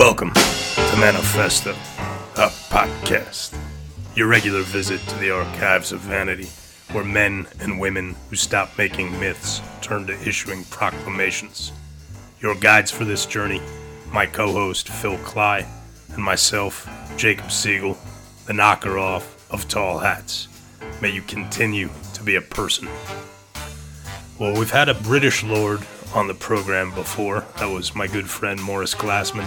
Welcome to Manifesto, a podcast. Your regular visit to the archives of vanity, where men and women who stopped making myths turn to issuing proclamations. Your guides for this journey, my co host Phil Klay, and myself, Jacob Siegel, the knocker off of tall hats. May you continue to be a person. Well, we've had a British lord on the program before. That was my good friend Maurice Glasman,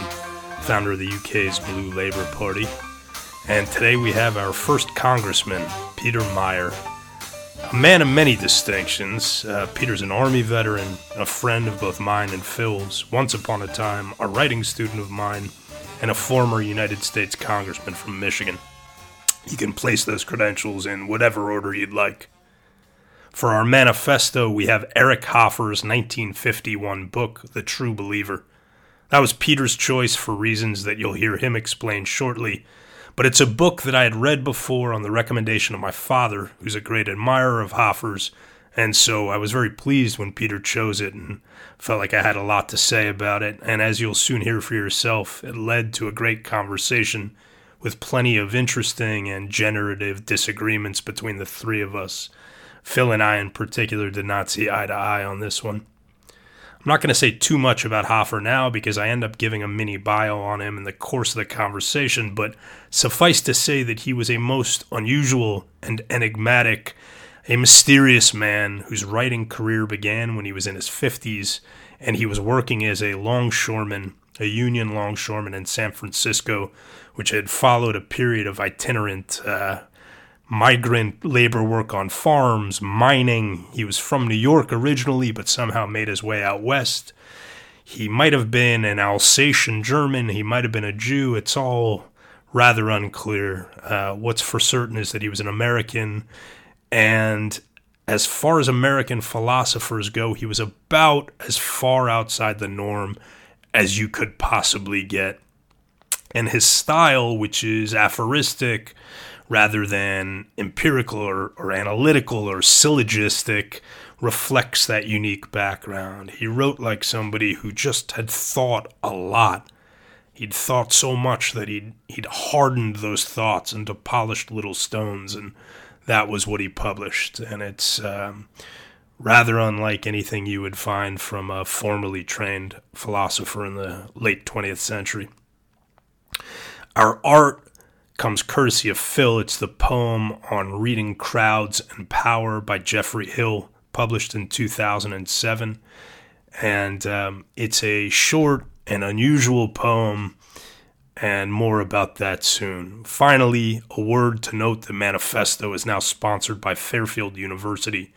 founder of the UK's Blue Labour Party. And today we have our first congressman, Peter Meijer. A man of many distinctions, uh, Peter's an Army veteran, a friend of both mine and Phil's, once upon a time a writing student of mine, and a former United States congressman from Michigan. You can place those credentials in whatever order you'd like. For our manifesto, we have Eric Hoffer's 1951 book, The True Believer. That was Peter's choice for reasons that you'll hear him explain shortly, but it's a book that I had read before on the recommendation of my father, who's a great admirer of Hoffer's, and so I was very pleased when Peter chose it and felt like I had a lot to say about it. And as you'll soon hear for yourself, it led to a great conversation with plenty of interesting and generative disagreements between the three of us. Phil and I, in particular, did not see eye to eye on this one. I'm not going to say too much about Hoffer now because I end up giving a mini bio on him in the course of the conversation, but suffice to say that he was a most unusual and enigmatic, a mysterious man whose writing career began when he was in his 50s and he was working as a longshoreman, a Union longshoreman in San Francisco, which had followed a period of itinerant uh, migrant labor work on farms, mining. He was from New York originally, but somehow made his way out west. He might have been an Alsatian German, he might have been a Jew. It's all rather unclear. Uh, what's for certain is that he was an American, and as far as American philosophers go, he was about as far outside the norm as you could possibly get. And his style, which is aphoristic, rather than empirical or, or analytical or syllogistic, reflects that unique background. He wrote like somebody who just had thought a lot. He'd thought so much that he'd he'd hardened those thoughts into polished little stones, and that was what he published. And it's um, rather unlike anything you would find from a formally trained philosopher in the late 20th century. Our art comes courtesy of Phil. It's the poem on reading crowds and power by Geoffrey Hill, published in 2007. And um, it's a short and unusual poem, and more about that soon. Finally, a word to note the manifesto is now sponsored by Fairfield University,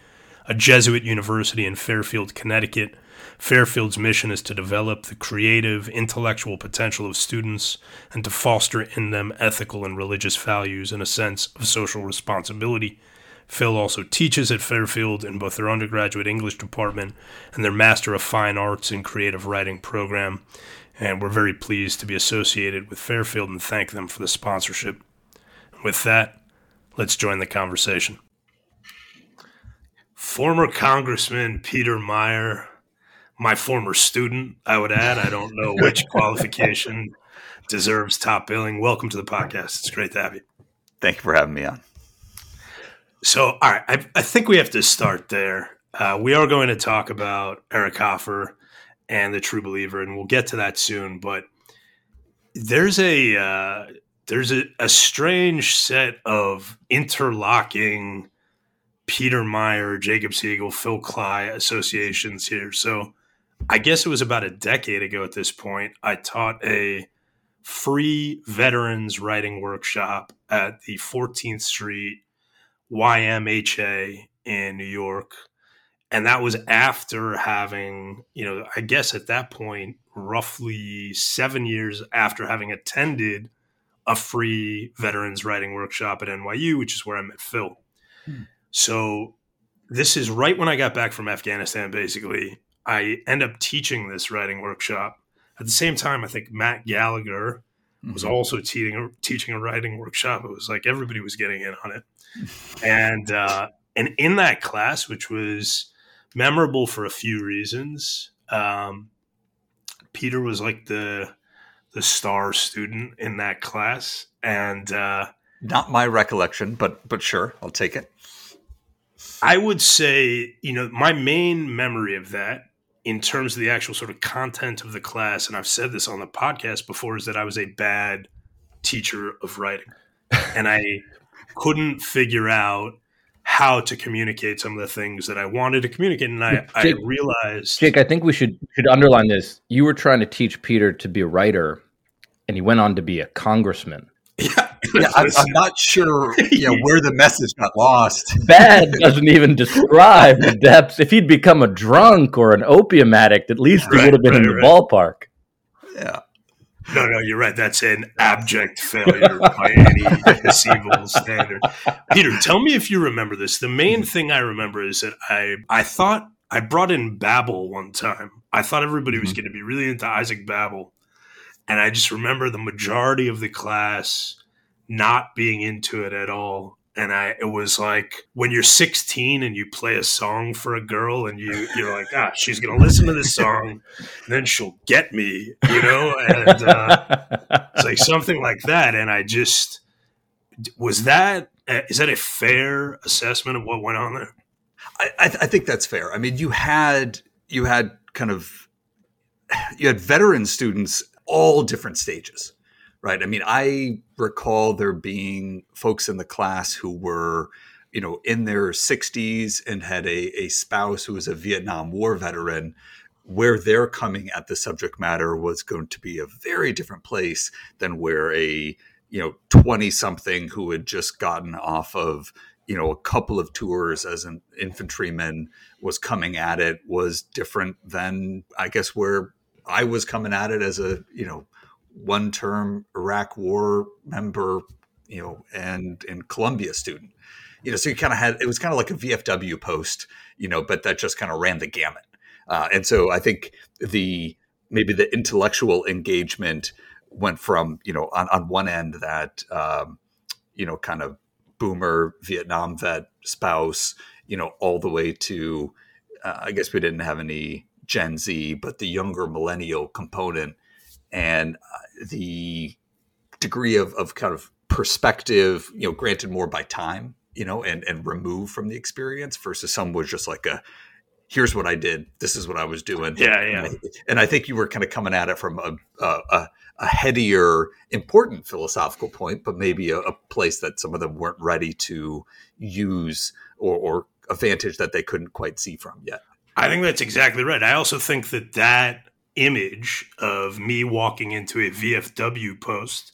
a Jesuit university in Fairfield, Connecticut Fairfield's mission is to develop the creative, intellectual potential of students and to foster in them ethical and religious values and a sense of social responsibility. Phil also teaches at Fairfield in both their undergraduate English department and their Master of Fine Arts in Creative Writing program. And we're very pleased to be associated with Fairfield and thank them for the sponsorship. With that, let's join the conversation. Former Congressman Peter Meijer my former student, I would add. I don't know which qualification deserves top billing. Welcome to the podcast. It's great to have you. Thank you for having me on. So, all right, I, I think we have to start there. Uh, we are going to talk about Eric Hoffer and the True Believer, and we'll get to that soon. But there's a uh, there's a, a strange set of interlocking Peter Meijer, Jacob Siegel, Phil Klay associations here. So I guess it was about a decade ago at this point. I taught a free veterans writing workshop at the 14th Street YMHA in New York. And that was after having, you know, I guess at that point, roughly seven years after having attended a free veterans writing workshop at NYU, which is where I met Phil. Hmm. So this is right when I got back from Afghanistan, basically. I end up teaching this writing workshop. At the same time, I think Matt Gallagher was mm-hmm. also teaching a, teaching a writing workshop. It was like everybody was getting in on it, and uh, and in that class, which was memorable for a few reasons, um, Peter was like the the star student in that class, and uh, not my recollection, but but sure, I'll take it. I would say, you know, my main memory of that in terms of the actual sort of content of the class, and I've said this on the podcast before, is that I was a bad teacher of writing. and I couldn't figure out how to communicate some of the things that I wanted to communicate. And I, Jake, I realized Jake, I think we should should underline this. You were trying to teach Peter to be a writer and he went on to be a congressman. Yeah, yeah I'm, I'm, not sure you know, where the message got lost. Bad doesn't even describe the depths. If he'd become a drunk or an opium addict, at least right, he would have been right, in the right. ballpark. Yeah. No, no, you're right. That's an abject failure by any conceivable standard. Peter, tell me if you remember this. The main thing I remember is that I I thought I brought in Babel one time. I thought everybody was mm-hmm. going to be really into Isaac Babel, and I just remember the majority of the class not being into it at all and I it was like when you're 16 and you play a song for a girl and you you're like ah she's gonna listen to this song and then she'll get me you know and uh, it's like something like that and I just was that uh, that a fair assessment of what went on there? I, I, I think that's fair. I mean, you had you had kind of you had veteran students all different stages right? I mean, I recall there being folks in the class who were, you know, in their 60s and had a, a spouse who was a Vietnam War veteran, where they're coming at the subject matter was going to be a very different place than where a, you know, 20 something who had just gotten off of, you know, a couple of tours as an infantryman was coming at it was different than, I guess, where I was coming at it as a, you know, one term Iraq war member, you know, and and Columbia student. You know, so you kind of had it was kind of like a VFW post, you know, but that just kind of ran the gamut. Uh, and so I think the maybe the intellectual engagement went from you know on, on one end that um, you know kind of boomer Vietnam vet spouse, you know, all the way to uh, I guess we didn't have any Gen Z, but the younger millennial component and uh, the degree of, of kind of perspective, you know, granted more by time, you know, and and removed from the experience versus some was just like a here's what I did, this is what I was doing. Yeah, yeah. And I, and I think you were kind of coming at it from a a, a headier, important philosophical point, but maybe a, a, place that some of them weren't ready to use or, or a vantage that they couldn't quite see from yet. I think that's exactly right. I also think that that image of me walking into a VFW post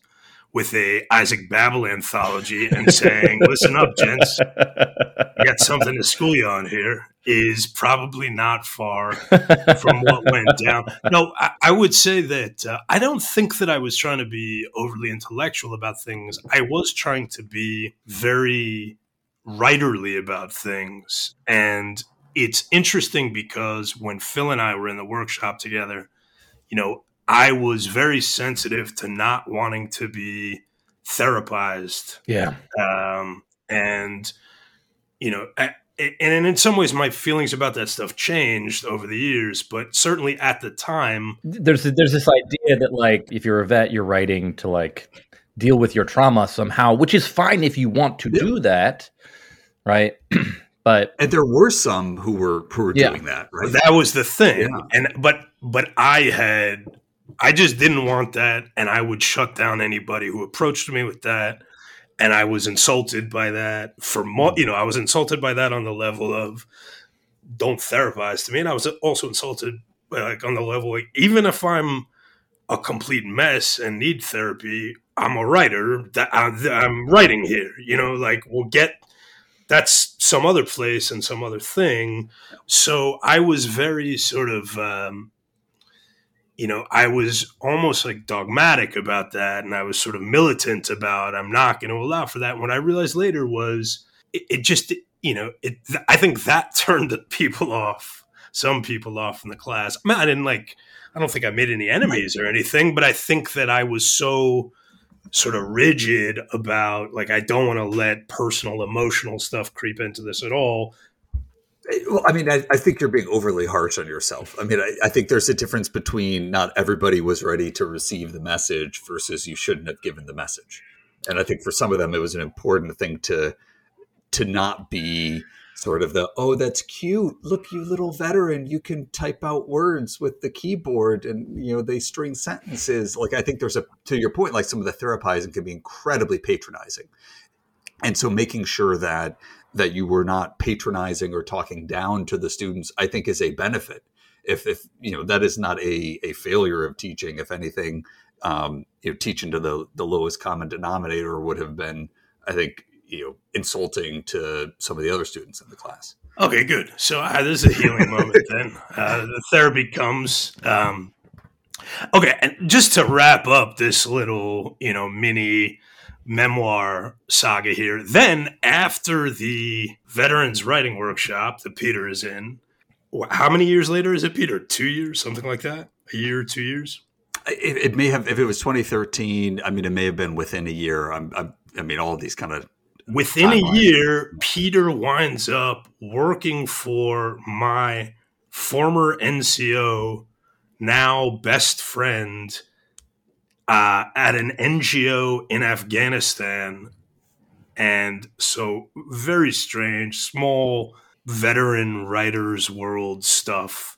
with a Isaac Babel anthology and saying, "Listen up, gents, I got something to school you on here," is probably not far from what went down. No, I, I would say that uh, I don't think that I was trying to be overly intellectual about things. I was trying to be very writerly about things, and it's interesting because when Phil and I were in the workshop together, you know, I was very sensitive to not wanting to be therapized. Yeah. Um, and, you know, I, and in some ways my feelings about that stuff changed over the years but certainly at the time there's there's this idea that like if you're a vet you're writing to like deal with your trauma somehow which is fine if you want to do that right but and there were some who were who were yeah. doing that right that was the thing yeah. and but but i had i just didn't want that and i would shut down anybody who approached me with that and i was insulted by that for mo- you know i was insulted by that on the level of don't therapize to me and i was also insulted like on the level like even if i'm a complete mess and need therapy i'm a writer that uh, i'm writing here you know like we'll get that's some other place and some other thing. So I was very sort of, um, you know, I was almost like dogmatic about that, and I was sort of militant about I'm not going to allow for that. What I realized later was it, it just, you know, it. I think that turned people off, some people off in the class. I, mean, I didn't like. I don't think I made any enemies or anything, but I think that I was so sort of rigid about like I don't want to let personal emotional stuff creep into this at all. Eh, well, I mean, I, I, think you're being overly harsh on yourself. I mean, I, I, think there's a difference between not everybody was ready to receive the message versus you shouldn't have given the message. And I think for some of them, it was an important thing to to not be sort of the oh that's cute. Look you little veteran you can type out words with the keyboard and you know they string sentences. Like i think there's a to your point like some of the therapizing can be incredibly patronizing. And so making sure that that you were not patronizing or talking down to the students i think is a benefit. If if you know that is not a a failure of teaching. If anything um you know teaching to the the lowest common denominator would have been i think you know insulting to some of the other students in the class. Okay, good. So uh, this is a healing moment. Then uh, the therapy comes. Um, okay, and just to wrap up this little you know mini memoir saga here. Then after the veterans writing workshop that Peter is in, how many years later is it, Peter? Two years, something like that. A year, two years. It, it, may have, if it was 2013. I mean, it may have been within a year. I'm, I'm, i mean, all of these kind of Within a year, Peter winds up working for my former NCO, now best friend, uh, at an NGO in Afghanistan. And so, very strange, small veteran writers world stuff.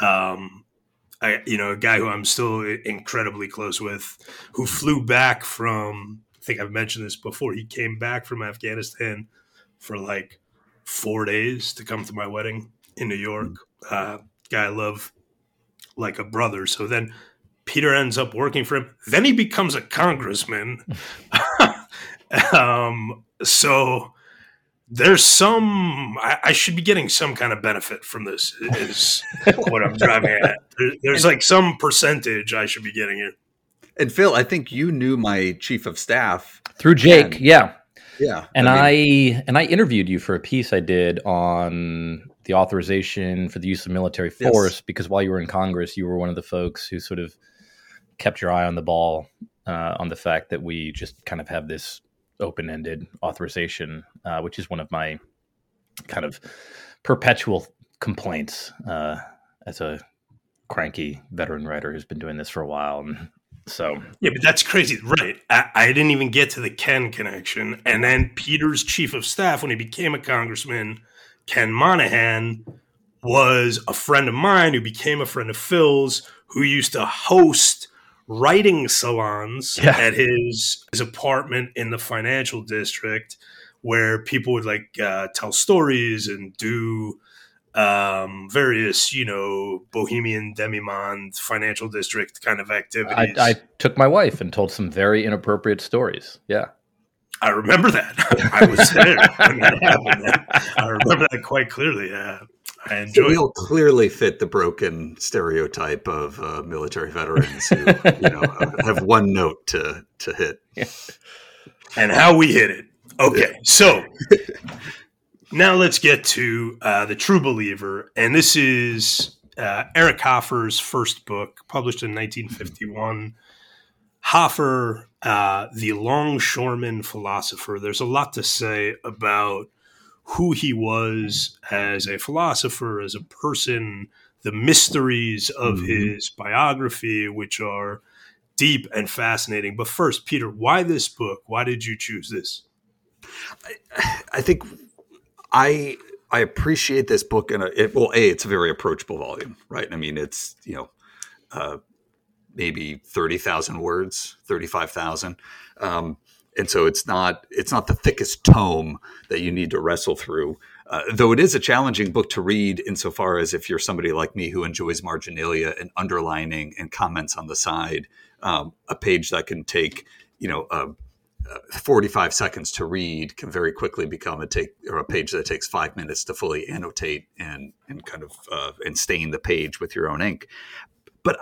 Um, I, you know, a guy who I'm still incredibly close with, who flew back from think I've mentioned this before. He came back from Afghanistan for like four days to come to my wedding in New York. Uh, guy I love like a brother. So then Peter ends up working for him. Then he becomes a congressman. um, so there's some I, I, should be getting some kind of benefit from this is what i'm driving at there, there's like some percentage i should be getting here and Phil, I think you knew my chief of staff through Jake. And, yeah, yeah. And I, mean, I, and I interviewed you for a piece I did on the authorization for the use of military force yes. because while you were in Congress, you were one of the folks who sort of kept your eye on the ball uh, on the fact that we just kind of have this open-ended authorization, uh, which is one of my kind of perpetual complaints uh, as a cranky veteran writer who's been doing this for a while and so yeah, but that's crazy, right? I, I, didn't even get to the Ken connection, and then Peter's chief of staff when he became a congressman, Ken Monahan, was a friend of mine who became a friend of Phil's, who used to host writing salons yeah. at his his apartment in the financial district, where people would like uh, tell stories and do um, various, you know, bohemian demimonde financial district kind of activities. I, I, took my wife and told some very inappropriate stories. Yeah. I remember that. I was there when that happened. I remember that quite clearly. Yeah. I enjoy. We all clearly fit the broken stereotype of uh, military veterans who, you know, have one note to to hit, and how we hit it. Okay, so now let's get to uh, the True Believer, and this is uh, Eric Hoffer's first book, published in 1951. Hoffer, uh, the longshoreman philosopher. There's a lot to say about who he was as a philosopher, as a person, the mysteries of mm-hmm. his biography, which are deep and fascinating. But first, Peter, why this book? Why did you choose this? I, I think I I appreciate this book, and it, well, a it's a very approachable volume, right? I mean, it's you know uh, maybe thirty thousand words, thirty five thousand, um, and so it's not it's not the thickest tome that you need to wrestle through. Uh, though it is a challenging book to read insofar as if you're somebody like me who enjoys marginalia and underlining and comments on the side, um, a page that can take you know a 45 seconds to read can very quickly become a take or a page that takes five minutes to fully annotate and and kind of uh, and stain the page with your own ink. But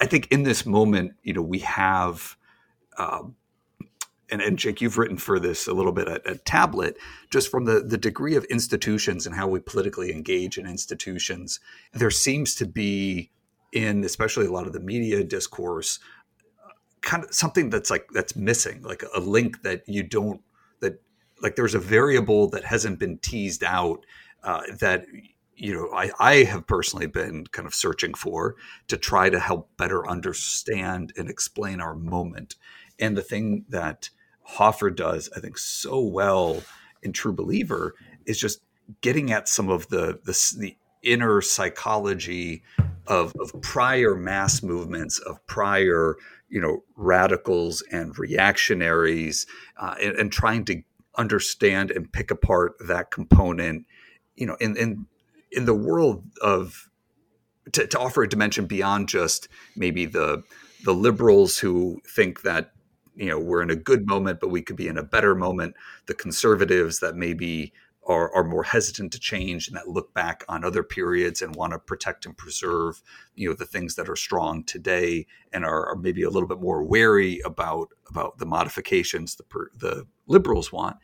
I think in this moment, you know, we have, um, and, and Jake, you've written for this a little bit at, at Tablet, just from the the degree of institutions and how we politically engage in institutions. There seems to be in especially a lot of the media discourse kind of something that's like that's missing, like a link that you don't that like there's a variable that hasn't been teased out uh, that you know I, I have personally been kind of searching for to try to help better understand and explain our moment. And the thing that Hoffer does, I think, so well in True Believer is just getting at some of the the, the inner psychology of, of prior mass movements, of prior you know radicals and reactionaries, uh, and, and, trying to understand and pick apart that component. You know, in in in the world of to, to offer a dimension beyond just maybe the the liberals who think that you know we're in a good moment, but we could be in a better moment. The conservatives that maybe are, are more hesitant to change and that look back on other periods and want to protect and preserve you know the things that are strong today and are, are maybe a little bit more wary about about the modifications the the liberals want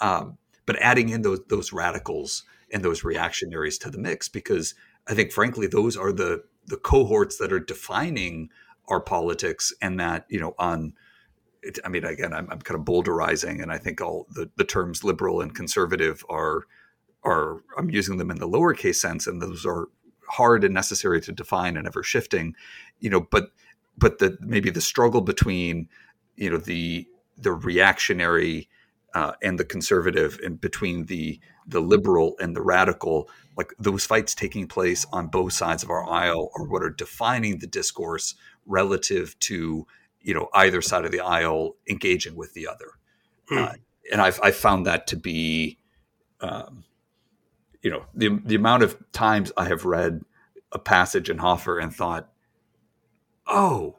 um, but adding in those those radicals and those reactionaries to the mix because I think frankly those are the the cohorts that are defining our politics and that you know on it, I mean, again, I'm, I'm, kind of bowdlerizing, and I think all the, the terms liberal and conservative are are I'm using them in the lowercase sense, and those are hard and necessary to define and ever shifting, you know. But but the maybe the struggle between you know the the reactionary uh, and the conservative, and between the the liberal and the radical, like those fights taking place on both sides of our aisle, are what are defining the discourse relative to you know either side of the aisle engaging with the other, hmm. uh, and I've I found that to be, um, you know, the the amount of times I have read a passage in Hoffer and thought, oh,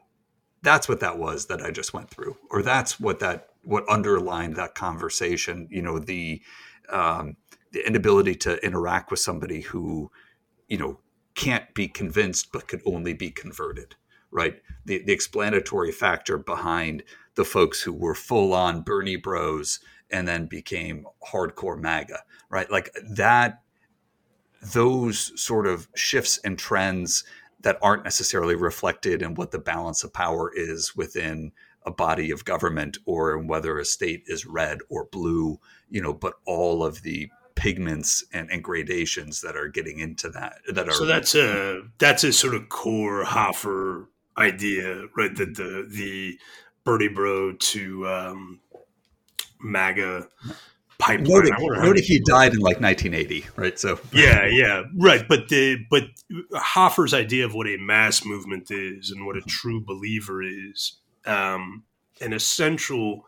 that's what that was that I just went through, or that's what that what underlined that conversation. You know, the um, the inability to interact with somebody who, you know, can't be convinced but could only be converted right? The, the explanatory factor behind the folks who were full on Bernie bros and then became hardcore MAGA, right? Like that, those sort of shifts and trends that aren't necessarily reflected in what the balance of power is within a body of government or whether a state is red or blue, you know, but all of the pigments and, and, gradations that are getting into that that are so that's a that's a sort of core Hoffer idea, right? That the the Bernie Bro to um, MAGA pipeline. Noted, he died in like 1980, right? So yeah, yeah, right. But the but Hoffer's idea of what a mass movement is and what a true believer is, um, an essential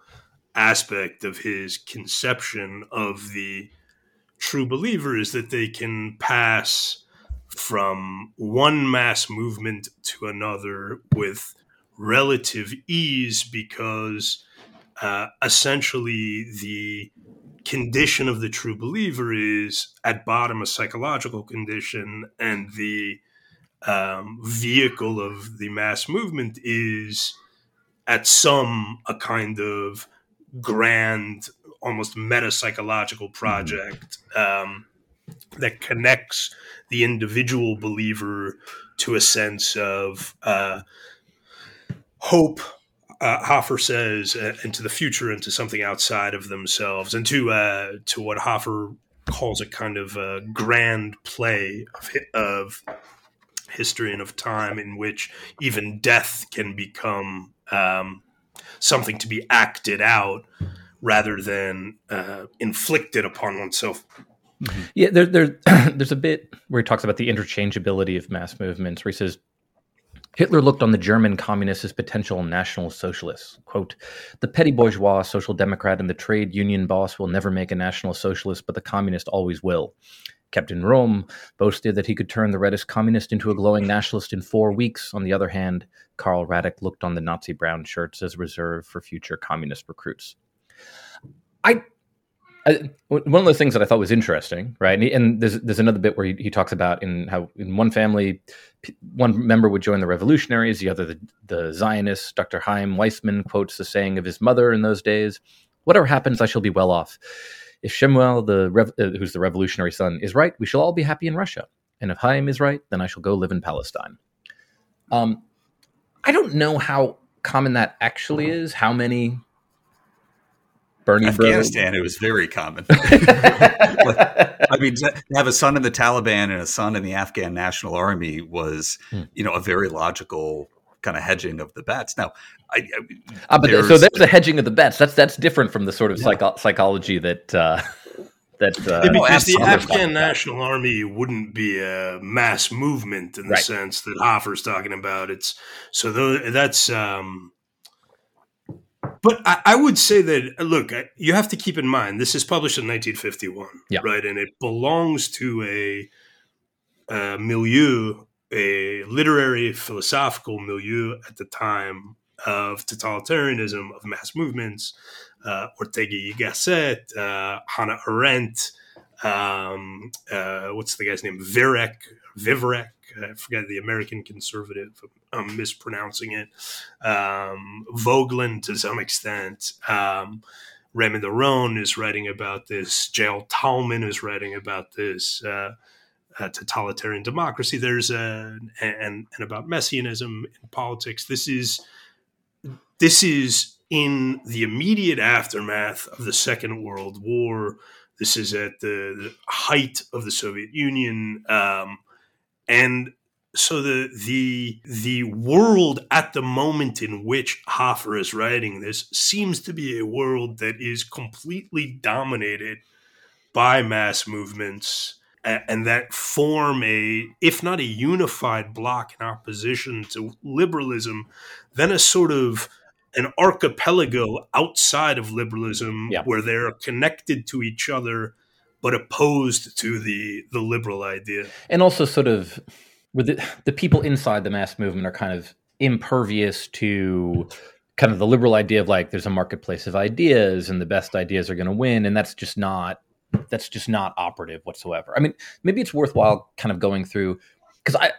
aspect of his conception of the true believer is that they can pass from one mass movement to another with relative ease because uh, essentially the condition of the true believer is at bottom a psychological condition and the um, vehicle of the mass movement is at some a kind of grand almost meta psychological mm-hmm. project um, that connects the individual believer to a sense of uh, hope. Uh, Hoffer says, uh, into the future, into something outside of themselves, and to uh, to what Hoffer calls a kind of a grand play of, of history and of time, in which even death can become um, something to be acted out rather than uh, inflicted upon oneself Mm-hmm. Yeah, there, there, there's a bit where he talks about the interchangeability of mass movements, where he says Hitler looked on the German communists as potential national socialists. Quote, the petty bourgeois, social democrat, and the trade union boss will never make a national socialist, but the communist always will. Captain Röhm boasted that he could turn the reddest communist into a glowing nationalist in four weeks. On the other hand, Karl Radek looked on the Nazi brown shirts as reserved for future communist recruits. I I, one of those things that I thought was interesting, right? And, he, and there's there's another bit where he, he, talks about in how in one family, one member would join the revolutionaries, the other the, the Zionists. Dr. Chaim Weizmann quotes the saying of his mother in those days: "Whatever happens, I shall be well off. If Shemuel, the rev, uh, who's the revolutionary son, is right, we shall all be happy in Russia. And if Chaim is right, then I shall go live in Palestine." Um, I don't know how common that actually is. How many Bernie Afghanistan, it was very common. I I mean, to have a son in the Taliban and a son in the Afghan National Army was, hmm. you know, a very logical kind of hedging of the bets. Now, I, I, ah, but so there's the hedging of the bets. That's that's different from the sort of yeah. psycho- psychology that. Uh, that uh, yeah, because the Afghan National Army wouldn't be a mass movement in the right. sense that Hoffer's talking about. It's so that's um, but I, I, would say that look, you have to keep in mind this is published in 1951, yeah. right, and it belongs to a, a milieu, a literary philosophical milieu at the time of totalitarianism, of mass movements. Uh, Ortega y Gasset, uh, Hannah Arendt, um, uh, what's the guy's name? Viereck, Vivek, I forget the American conservative. I'm mispronouncing it. Um, Voegelin to some extent. Um, Raymond Aron is writing about this. J.L. Talmon is writing about this. Uh, uh, totalitarian democracy. There's a and and about messianism in politics. This is this is in the immediate aftermath of the Second World War. This is at the, the height of the Soviet Union. Um, and so the the the world at the moment in which Hoffer is writing this seems to be a world that is completely dominated by mass movements and that form a if not a unified block in opposition to liberalism then a sort of an archipelago outside of liberalism yeah. where they're connected to each other but opposed to the the liberal idea. And also sort of with the, the people inside the mass movement are kind of impervious to kind of the liberal idea of like there's a marketplace of ideas and the best ideas are going to win and that's just not that's just not operative whatsoever. I mean, maybe it's worthwhile kind of going through because I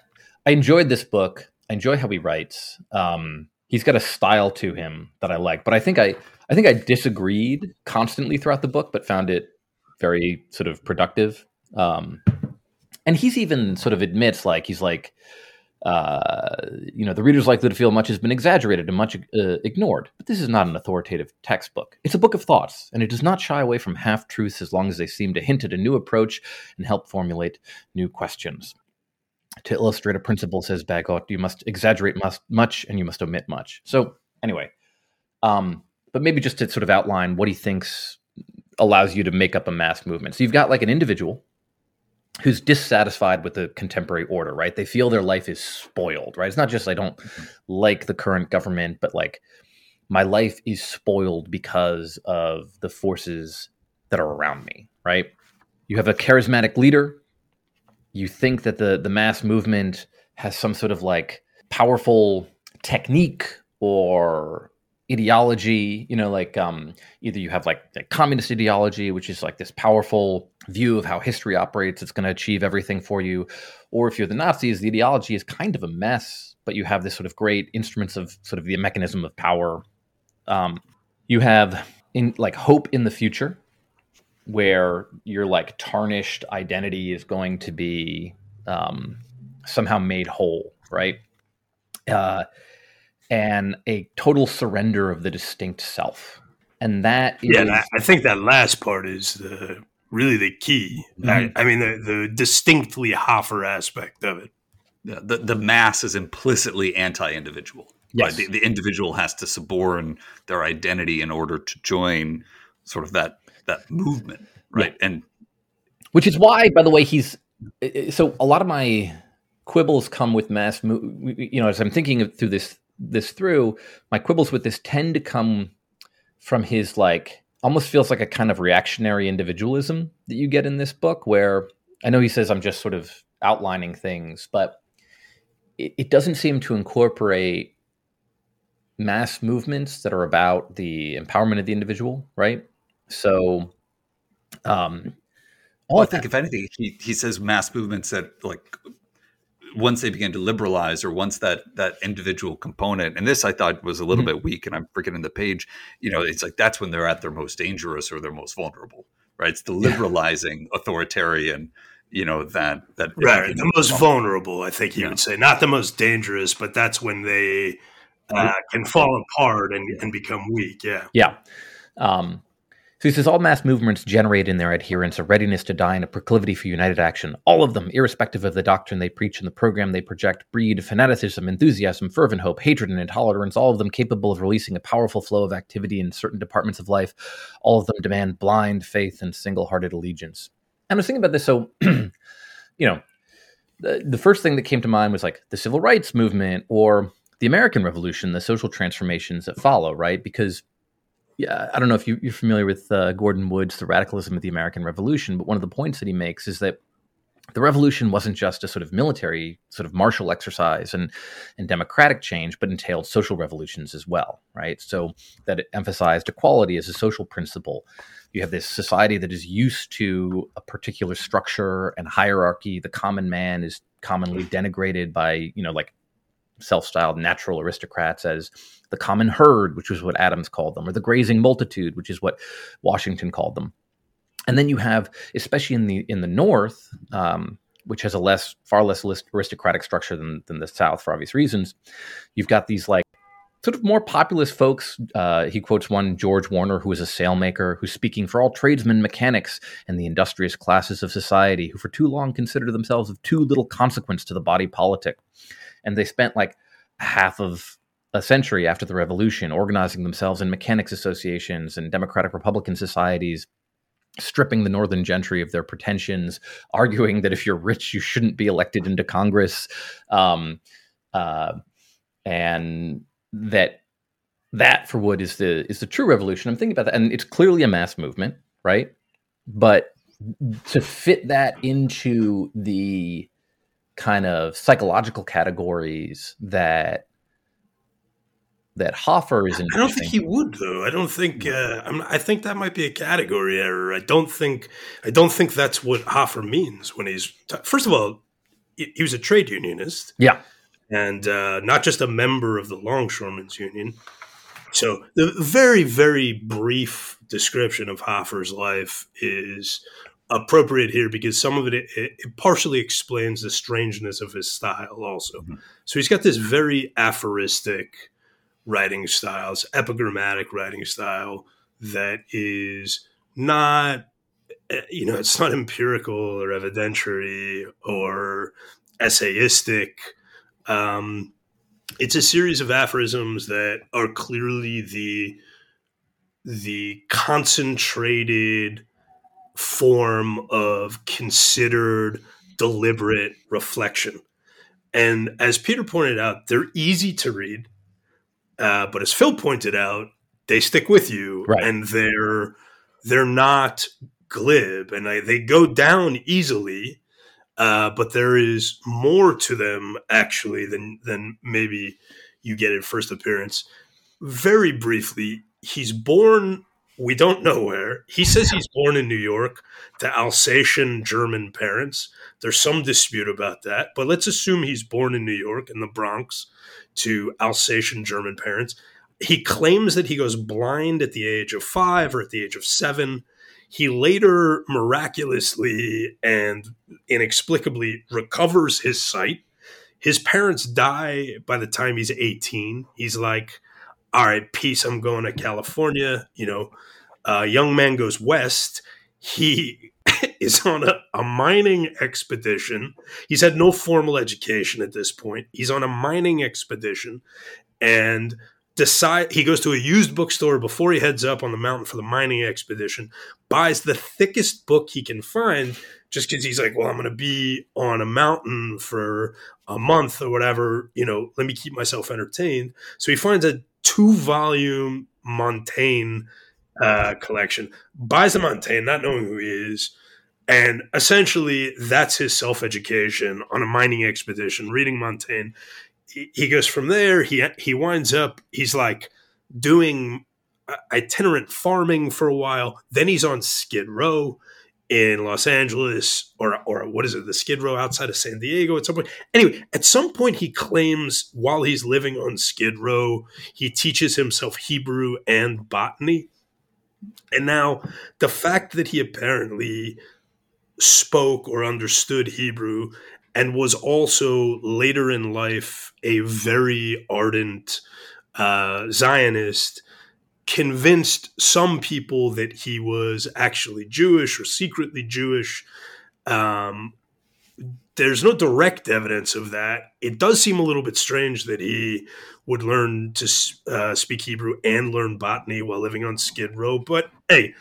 I enjoyed this book. I enjoy how he writes. Um, he's got a style to him that I like, but I think I I think I disagreed constantly throughout the book, but found it very sort of productive. Um, and he's even sort of admits like he's like uh, you know the readers likely to feel much has been exaggerated and much uh, ignored. But this is not an authoritative textbook. It's a book of thoughts and it does not shy away from half truths as long as they seem to hint at a new approach and help formulate new questions. To illustrate a principle says Bagehot you must exaggerate must, much and you must omit much. So anyway um, but maybe just to sort of outline what he thinks allows you to make up a mass movement. So you've got like an individual who's dissatisfied with the contemporary order, right? They feel their life is spoiled, right? It's not just I don't mm-hmm. like the current government, but like my life is spoiled because of the forces that are around me, right? You have a charismatic leader. You think that the the mass movement has some sort of like powerful technique or ideology you know like um, either you have like the communist ideology which is like this powerful view of how history operates it's going to achieve everything for you or if you're the nazis the ideology is kind of a mess but you have this sort of great instruments of sort of the mechanism of power. Um, you have in like hope in the future where your like tarnished identity is going to be um, somehow made whole right? Uh, and a total surrender of the distinct self. And that is, yeah, I think that last part is the, really the key. Mm-hmm. I, I, mean, the, the distinctly Hoffer aspect of it. Yeah, the, the mass is implicitly anti-individual. Yes. Right? The, the individual has to suborn their identity in order to join sort of that that movement, right? Yeah. And which is why, by the way, he's so a lot of my quibbles come with mass. You know, as I'm thinking through this this through, my quibbles with this tend to come from his like almost feels like a kind of reactionary individualism that you get in this book where I know he says I'm just sort of outlining things, but it, it doesn't seem to incorporate mass movements that are about the empowerment of the individual, right? So, um, well, I think if anything, he, he says mass movements that like once they begin to liberalize or once that that individual component and this i thought was a little mm-hmm. bit weak and i'm forgetting the page you know it's like that's when they're at their most dangerous or their most vulnerable right it's the liberalizing yeah. authoritarian you know that that right the most vulnerable i think you yeah. would say not the most dangerous but that's when they uh, can fall apart and, and become weak yeah yeah um, So he says all mass movements generate in their adherents a readiness to die and a proclivity for united action. All of them, irrespective of the doctrine they preach and the program they project, breed fanaticism, enthusiasm, fervent hope, hatred, and intolerance. All of them capable of releasing a powerful flow of activity in certain departments of life. All of them demand blind faith and single hearted allegiance. And I was thinking about this. So, you know, the, the first thing that came to mind was like the civil rights movement or the American Revolution, the social transformations that follow, right? Because yeah, I don't know if you, are familiar with uh, Gordon Wood's The Radicalism of the American Revolution, but one of the points that he makes is that the revolution wasn't just a sort of military, sort of martial exercise and, and democratic change, but entailed social revolutions as well, right? So that it emphasized equality as a social principle. You have this society that is used to a particular structure and hierarchy. The common man is commonly denigrated by, you know, like self-styled natural aristocrats as the common herd, which was what Adams called them, or the grazing multitude, which is what Washington called them. And then you have, especially in the in the North, um, which has a less, far less aristocratic structure than than the South for obvious reasons. You've got these like sort of more populist folks. Uh, he quotes one George Warner, who is a sailmaker, who's speaking for all tradesmen, mechanics, and the industrious classes of society, who for too long considered themselves of too little consequence to the body politic and they spent like half of a century after the revolution organizing themselves in mechanics associations and democratic republican societies stripping the northern gentry of their pretensions arguing that if you're rich you shouldn't be elected into congress um, uh, and that that for wood is the is the true revolution. I'm thinking about that and it's clearly a mass movement right? But to fit that into the kind of psychological categories that that Hoffer is. I don't think he would, though. I don't think. Uh, i think that might be a category error. I don't think. I don't think that's what Hoffer means when he's. T- First of all, he, he was a trade unionist. Yeah, and uh, not just a member of the Longshoremen's Union. So the very, very brief description of Hoffer's life is appropriate here because some of it, it, it, partially explains the strangeness of his style also. Mm-hmm. So he's got this very aphoristic writing style, epigrammatic writing style that is not eh, you know, it's not empirical or evidentiary or essayistic. Um, it's a series of aphorisms that are clearly the the concentrated form of considered, deliberate reflection. And as Peter pointed out, they're easy to read, uh, but as Phil pointed out, they stick with you, right. and they're they're not glib, and they, they go down easily. Uh, but there is more to them actually than than maybe you get at first appearance. Very briefly, he's born we don't know where. He says he's born in New York to Alsatian German parents. There's some dispute about that, but let's assume he's born in New York in the Bronx to Alsatian German parents. He claims that he goes blind at the age of five or at the age of seven. He later miraculously and inexplicably recovers his sight. His parents die by the time he's 18. He's like, all right, peace, I'm going to California. You know, a uh, young man goes west. He is on a, a mining expedition. He's had no formal education at this point. He's on a mining expedition and decide he goes to a used bookstore before he heads up on the mountain for the mining expedition buys the thickest book he can find just because he's like well i'm going to be on a mountain for a month or whatever you know let me keep myself entertained so he finds a two volume Montaigne uh, collection, buys a Montaigne, not knowing who he is. And essentially, that's his self education on a mining expedition, reading Montaigne. He, he goes from there, he, he winds up, he's like doing itinerant farming for a while. Then he's on Skid Row in Los Angeles or or what is it, the Skid Row outside of San Diego at some point. Anyway, at some point he claims while he's living on Skid Row, he teaches himself Hebrew and botany. And now the fact that he apparently spoke or understood Hebrew and was also later in life a very ardent uh, Zionist convinced some people that he was actually Jewish or secretly Jewish. Um, there's no direct evidence of that. It does seem a little bit strange that he would learn to uh, speak Hebrew and learn botany while living on Skid Row. But hey,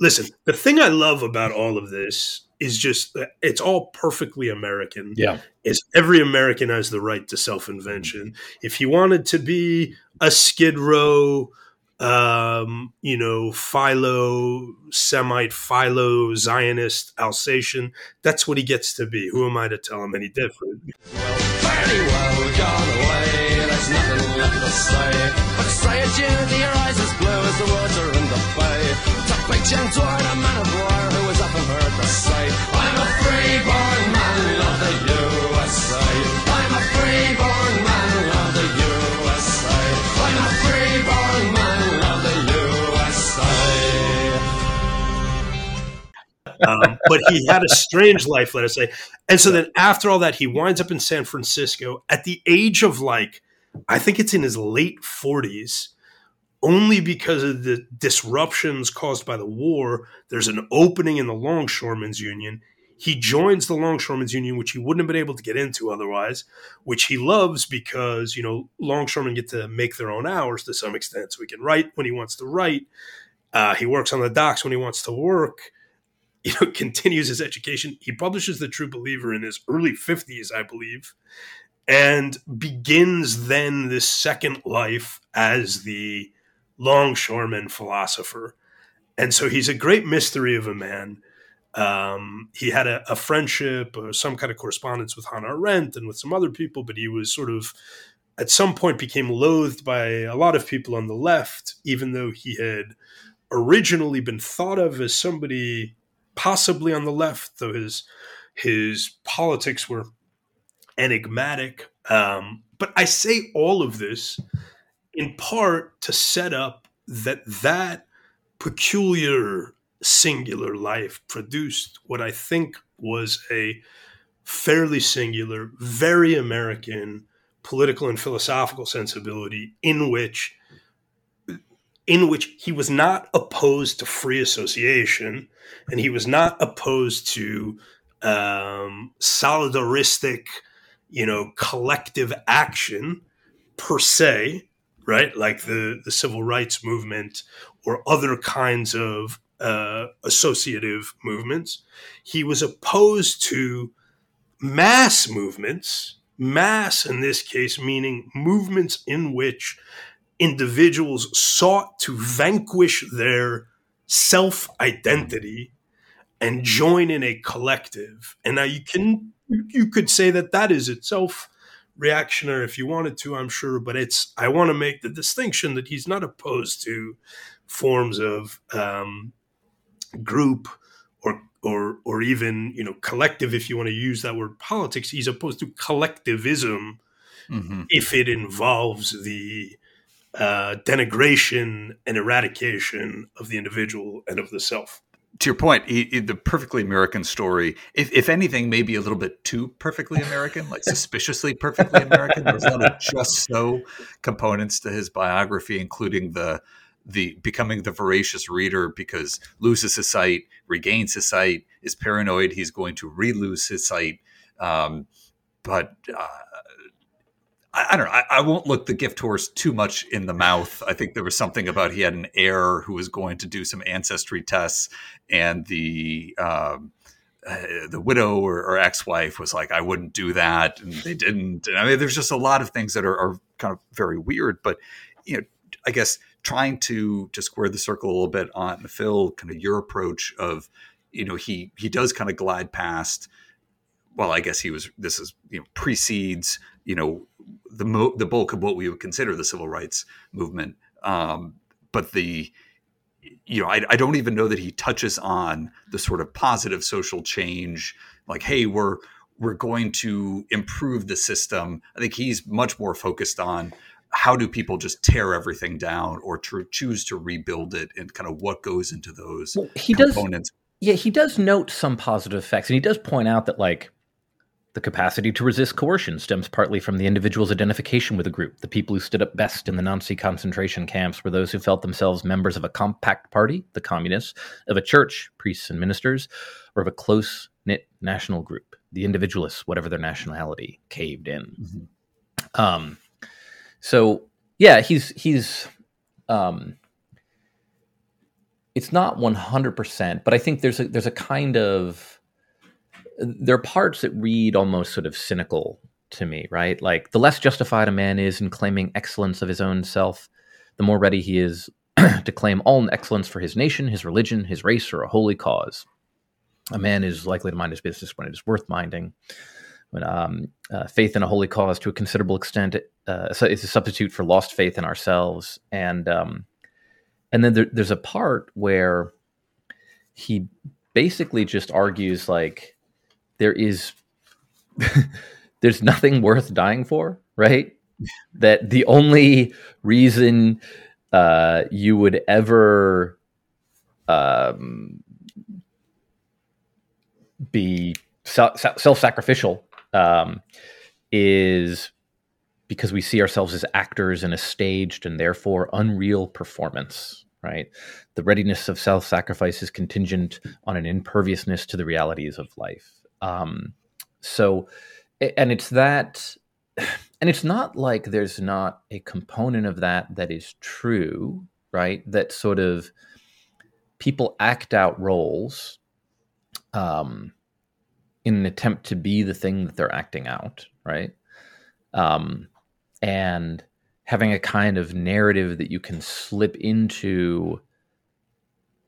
listen, the thing I love about all of this is just it's all perfectly American. Yeah. Is every American has the right to self invention. If he wanted to be a Skid Row, um, you know, Philo, Semite, Philo, Zionist, Alsatian. That's what he gets to be. Who am I to tell him any different? Well, very well gone away. There's nothing left to say. But say it, you, eyes as blue as the in the bay. Toward a man of war who was often heard to say, I'm a free-born man um, but he had a strange life, let us say. And so then after all that, he winds up in San Francisco at the age of like, I think it's in his late 40s, only because of the disruptions caused by the war. There's an opening in the Longshoremen's Union. He joins the Longshoremen's Union, which he wouldn't have been able to get into otherwise, which he loves because, you know, longshoremen get to make their own hours to some extent. So he can write when he wants to write. Uh, he works on the docks when he wants to work you know, continues his education. He publishes The True Believer in his early 50s, I believe, and begins then this second life as the longshoreman philosopher. And so he's a great mystery of a man. Um, he had a, a, friendship or some kind of correspondence with Hannah Arendt and with some other people, but he was sort of at some point became loathed by a lot of people on the left, even though he had originally been thought of as somebody possibly on the left, though his his politics were enigmatic. Um, but I say all of this in part to set up that that peculiar singular life produced what I think was a fairly singular, very American political and philosophical sensibility in which in which he was not opposed to free association and he was not opposed to um, solidaristic, you know, collective action per se, right? Like the, the civil rights movement or other kinds of uh, associative movements. He was opposed to mass movements, mass in this case, meaning movements in which individuals sought to vanquish their self identity and join in a collective. And now you can you could say that that is itself reactionary if you wanted to, I'm sure, but it's I want to make the distinction that he's not opposed to forms of um, group or or or even you know collective if you want to use that word politics. He's opposed to collectivism mm-hmm. if it involves the uh, denigration and eradication of the individual and of the self. To your point, he, he, the perfectly American story, if, if anything, maybe a little bit too perfectly American, like suspiciously perfectly American. There's a lot of just so components to his biography, including the the becoming the voracious reader because loses his sight, regains his sight, is paranoid he's going to re-lose his sight. Um, but uh, I, I don't know. I, I, won't look the gift horse too much in the mouth. I think there was something about he had an heir who was going to do some ancestry tests, and the um, uh, the widow or, or, ex-wife was like, "I wouldn't do that," and they didn't. And I mean, there's just a lot of things that are, are kind of very weird. But you know, I guess trying to to square the circle a little bit on Phil, kind of your approach of, you know, he he does kind of glide past well, I guess he was. This is you know precedes you know the mo- the bulk of what we would consider the civil rights movement. Um, but the you know I, I don't even know that he touches on the sort of positive social change. Like, hey, we're we're going to improve the system. I think he's much more focused on how do people just tear everything down or to choose to rebuild it and kind of what goes into those well, he components. Does, yeah, he does note some positive effects and he does point out that like The capacity to resist coercion stems partly from the individual's identification with a group. The people who stood up best in the Nazi concentration camps were those who felt themselves members of a compact party, the communists, of a church, priests and ministers, or of a close knit national group. The individualists, whatever their nationality, caved in. Mm-hmm. Um, so yeah, he's he's um, it's not one hundred percent, but I think there's a there's a kind of there are parts that read almost sort of cynical to me, right? Like the less justified a man is in claiming excellence of his own self, the more ready he is to claim all excellence for his nation, his religion, his race, or a holy cause. A man is likely to mind his business when it is worth minding. When um, uh, faith in a holy cause, to a considerable extent, uh, is a substitute for lost faith in ourselves. And um, and then there, there's a part where he basically just argues like there is there's nothing worth dying for, right? that the only reason uh, you would ever um, be self-sacrificial um, is because we see ourselves as actors in a staged and therefore unreal performance right the readiness of self-sacrifice is contingent on an imperviousness to the realities of life um, so, and it's that, and it's not like there's not a component of that that is true, right? That sort of people act out roles um, in an attempt to be the thing that they're acting out, right? Um, and having a kind of narrative that you can slip into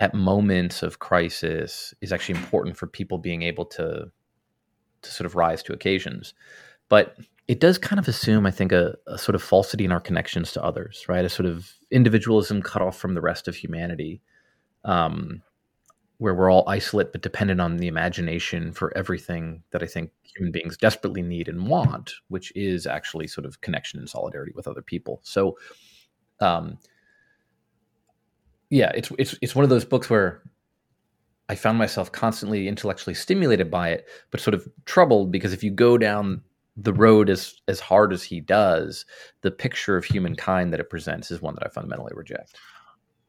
at moments of crisis is actually important for people being able to to sort of rise to occasions. But it does kind of assume, I think, a, a, sort of falsity in our connections to others, right? A sort of individualism cut off from the rest of humanity, um, where we're all isolate but dependent on the imagination for everything that I think human beings desperately need and want, which is actually sort of connection and solidarity with other people. So, um, yeah, it's it's it's one of those books where I found myself constantly intellectually stimulated by it, but sort of troubled because if you go down the road as as hard as he does, the picture of humankind that it presents is one that I fundamentally reject.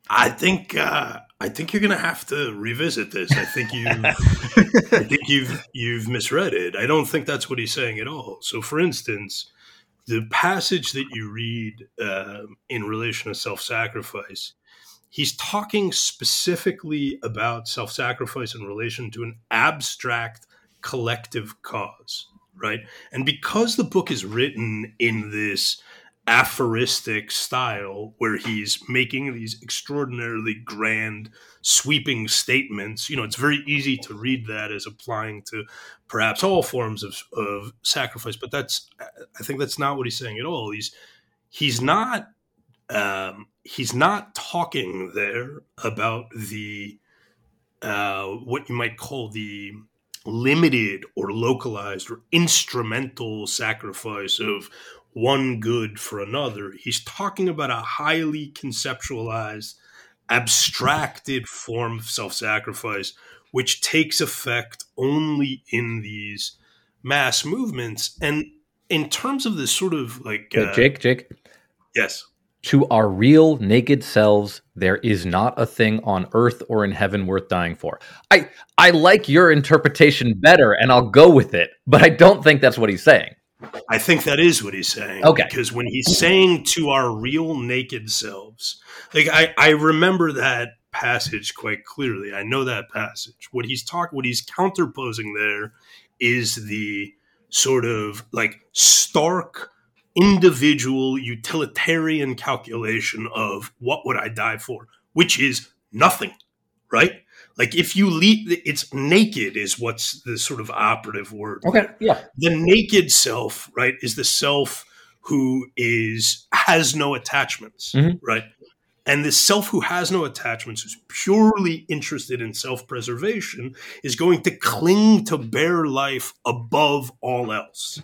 I think uh, I think you're going to have to revisit this. I think you I think you've you've misread it. I don't think that's what he's saying at all. So, for instance, the passage that you read uh, in relation to self-sacrifice he's talking specifically about self sacrifice in relation to an abstract collective cause, right? And because the book is written in this aphoristic style where he's making these extraordinarily grand sweeping statements you know it's very easy to read that as applying to perhaps all forms of, of sacrifice but that's i think that's not what he's saying at all he's he's not um, he's not talking there about the uh, what you might call the limited or localized or instrumental sacrifice of one good for another. He's talking about a highly conceptualized, abstracted form of self sacrifice, which takes effect only in these mass movements. And in terms of this sort of like. Uh, Jake, Jake. Yes. To our real naked selves, there is not a thing on earth or in heaven worth dying for. I I like your interpretation better, and I'll go with it, but I don't think that's what he's saying. I think that is what he's saying. Okay. Because when he's saying to our real naked selves, like I, I remember that passage quite clearly. I know that passage. What he's talking what he's counterposing there is the sort of like stark individual utilitarian calculation of what would I die for, which is nothing, right? Like if you leave, it's naked is what's the sort of operative word. Okay, yeah. The naked self, right, is the self who is has no attachments, mm-hmm. right? And the self who has no attachments, who's purely interested in self preservation, is going to cling to bare life above all else.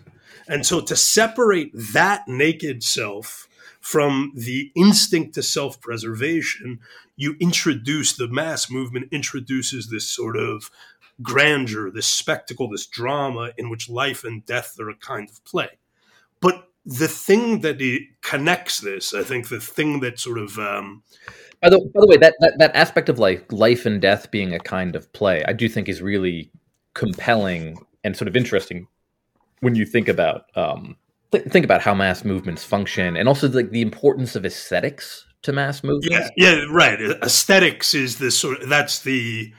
And so to separate that naked self from the instinct to self preservation, you introduce the mass movement, introduces this sort of grandeur, this spectacle, this drama in which life and death are a kind of play. But the thing that connects this, I think, the thing that sort of um, by the, by the way, that, that that aspect of like life and death being a kind of play, I do think is really compelling and sort of interesting when you think about um, th- think about how mass movements function, and also like the importance of aesthetics to mass movements. Yeah, yeah, right. Aesthetics is the sort. Of, that's the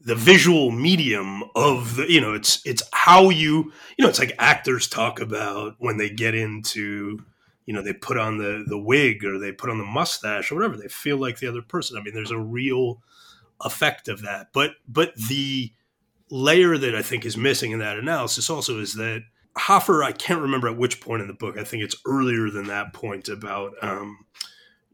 the visual medium of the. You know, it's it's how you. You know, it's like actors talk about when they get into you know they put on the the wig or they put on the mustache or whatever they feel like the other person i mean there's a real effect of that but but the layer that i think is missing in that analysis also is that hoffer i can't remember at which point in the book i think it's earlier than that point about um,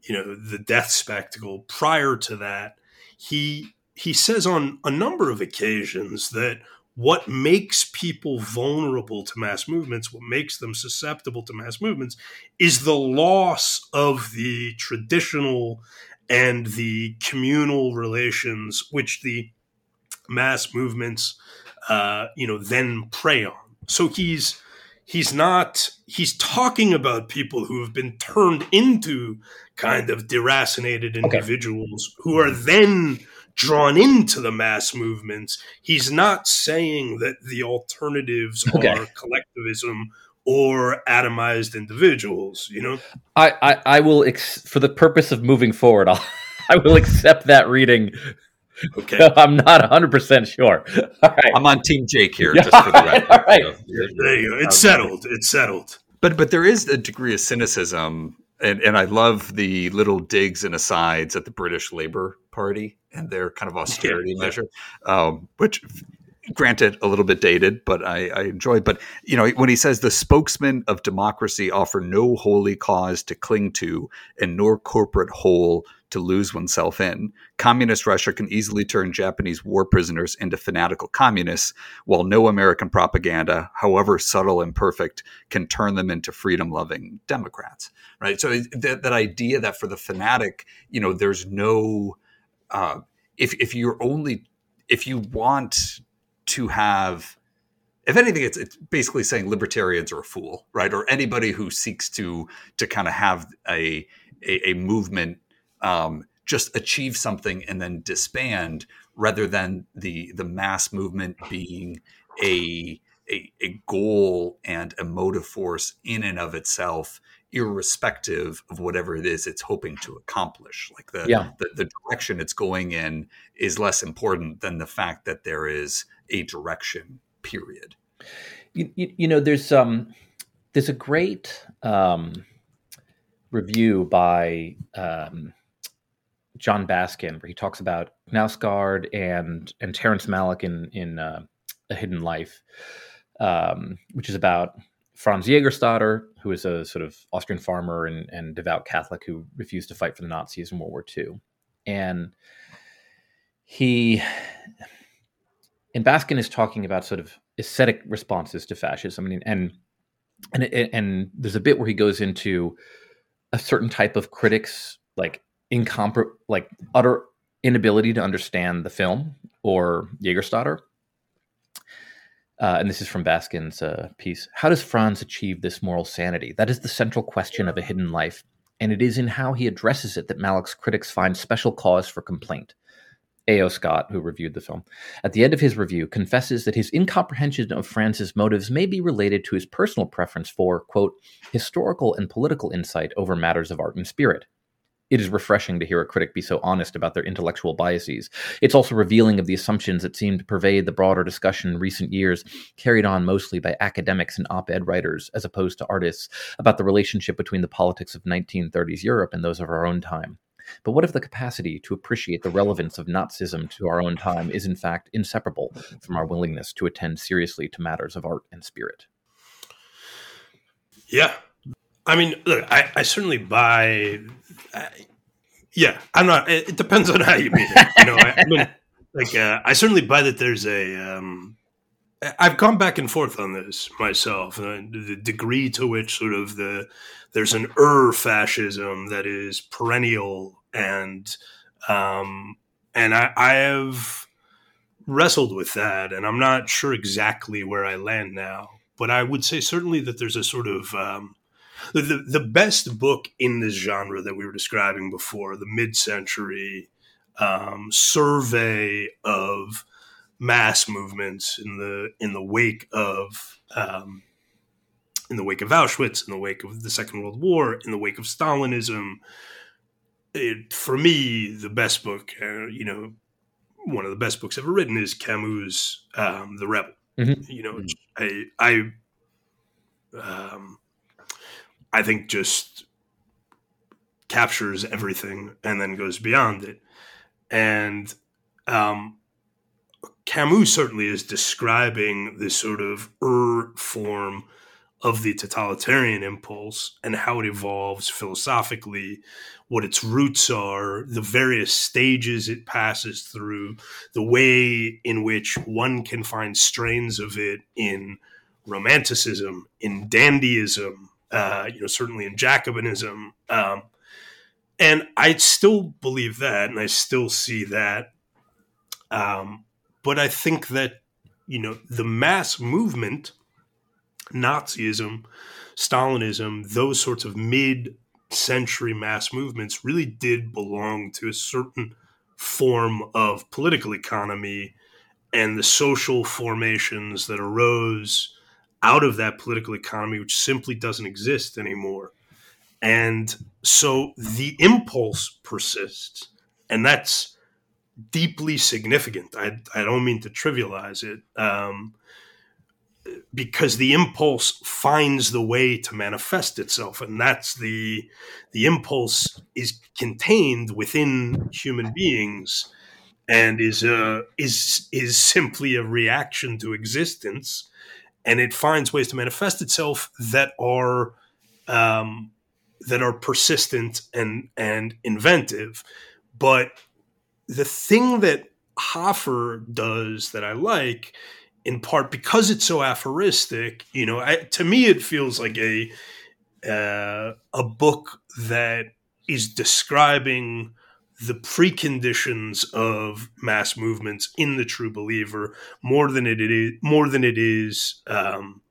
you know the death spectacle prior to that he he says on a number of occasions that what makes people vulnerable to mass movements, what makes them susceptible to mass movements, is the loss of the traditional and the communal relations which the mass movements, uh, you know, then prey on. So he's he's not he's talking about people who have been turned into kind of deracinated individuals okay. who are then drawn into the mass movements. He's not saying that the alternatives okay. are collectivism or atomized individuals. You know, I I, I will ex- for the purpose of moving forward. I'll, I will accept that reading. Okay, I'm not 100 percent sure. All right, I'm on Team Jake here. Just for the record. All right, so, there you go. It's settled. It's settled. But but there is a degree of cynicism and and I love the little digs and asides at the British Labour Party and their kind of austerity yeah, measure, um, which granted a little bit dated, but I, I enjoyed. But you know, when he says the spokesmen of democracy offer no holy cause to cling to, and nor corporate whole to lose oneself in. Communist Russia can easily turn Japanese war prisoners into fanatical communists, while no American propaganda, however subtle and perfect, can turn them into freedom loving Democrats. Right. So that, that idea that for the fanatic, you know, there's no, uh, if, if you're only, if you want to have, if anything, it's, it's basically saying libertarians are a fool, right? Or anybody who seeks to to kind of have a, a, a movement um, just achieve something and then disband rather than the the mass movement being a, a, a goal and a motive force in and of itself irrespective of whatever it is it's hoping to accomplish like the, yeah. the, the direction it's going in is less important than the fact that there is a direction period you, you, you know there's um there's a great um review by um Jon Baskin, where he talks about Knausgaard and and Terrence Malick in in uh, A Hidden Life, um, which is about Franz Jägerstätter, who is a sort of Austrian farmer and, and devout Catholic who refused to fight for the Nazis in World War II, and he and Baskin is talking about sort of aesthetic responses to fascism, I mean, and and and there's a bit where he goes into a certain type of critics like like utter inability to understand the film or Jägerstätter. Uh, and this is from Baskin's uh, piece. How does Franz achieve this moral sanity? That is the central question of a hidden life, and it is in how he addresses it that Malick's critics find special cause for complaint. A.O. Scott, who reviewed the film, at the end of his review, confesses that his incomprehension of Franz's motives may be related to his personal preference for, quote, historical and political insight over matters of art and spirit, it is refreshing to hear a critic be so honest about their intellectual biases. It's also revealing of the assumptions that seem to pervade the broader discussion in recent years, carried on mostly by academics and op ed writers, as opposed to artists, about the relationship between the politics of 1930s Europe and those of our own time. But what if the capacity to appreciate the relevance of Nazism to our own time is in fact inseparable from our willingness to attend seriously to matters of art and spirit? Yeah, I mean, look, I, I certainly buy. I, yeah, I'm not. It, it, depends on how you mean it. You know, I, I mean, like, uh, I certainly buy that there's a. Um, I've gone back and forth on this myself. Uh, the degree to which sort of the there's an ur fascism that is perennial and um, and I, I have wrestled with that, and I'm not sure exactly where I land now. But I would say certainly that there's a sort of um, the, the, the best book in this genre that we were describing before, the mid-century um, survey of mass movements in the in the wake of um, in the wake of Auschwitz, in the wake of the Second World War, in the wake of Stalinism. It, for me, the best book, uh, you know, one of the best books ever written is Camus' um, The Rebel. Mm-hmm. You know, mm-hmm. I, I, um, I think just captures everything and then goes beyond it. And um, Camus certainly is describing this sort of ur form of the totalitarian impulse and how it evolves philosophically, what its roots are, the various stages it passes through, the way in which one can find strains of it in romanticism, in dandyism, uh, you know, certainly in Jacobinism. Um, and I still believe that, and I still see that. Um, but I think that, you know, the mass movement, Nazism, Stalinism, those sorts of mid century mass movements really did belong to a certain form of political economy and the social formations that arose out of that political economy, which simply doesn't exist anymore. And so the impulse persists, and that's deeply significant. I, I don't mean to trivialize it. Um, because the impulse finds the way to manifest itself and that's the the impulse is contained within human beings and is a is is simply a reaction to existence and it finds ways to manifest itself that are um, that are persistent and and inventive but the thing that Hoffer does that I like in part because it's so aphoristic. You know, I, to me, it feels like a uh, a book that is describing the preconditions of mass movements in the True Believer more than it is more than it is um,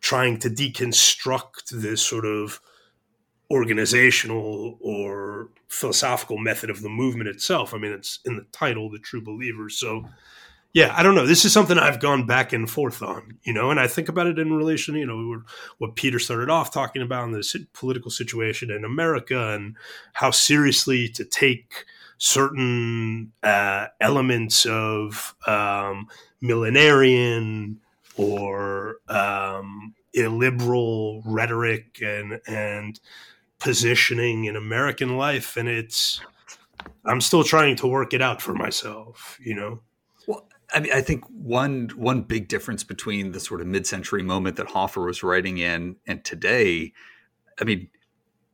trying to deconstruct this sort of organizational or philosophical method of the movement itself. I mean, it's in the title, the True Believer. So yeah, I don't know. This is something I've gone back and forth on, you know, and I think about it in relation, to, you know, what Peter started off talking about in the political situation in America and how seriously to take certain uh, elements of um, millenarian or um, illiberal rhetoric and and positioning in American life, and it's I'm still trying to work it out for myself, you know. I mean, I think one one big difference between the sort of mid-century moment that Hoffer was writing in and today, I mean,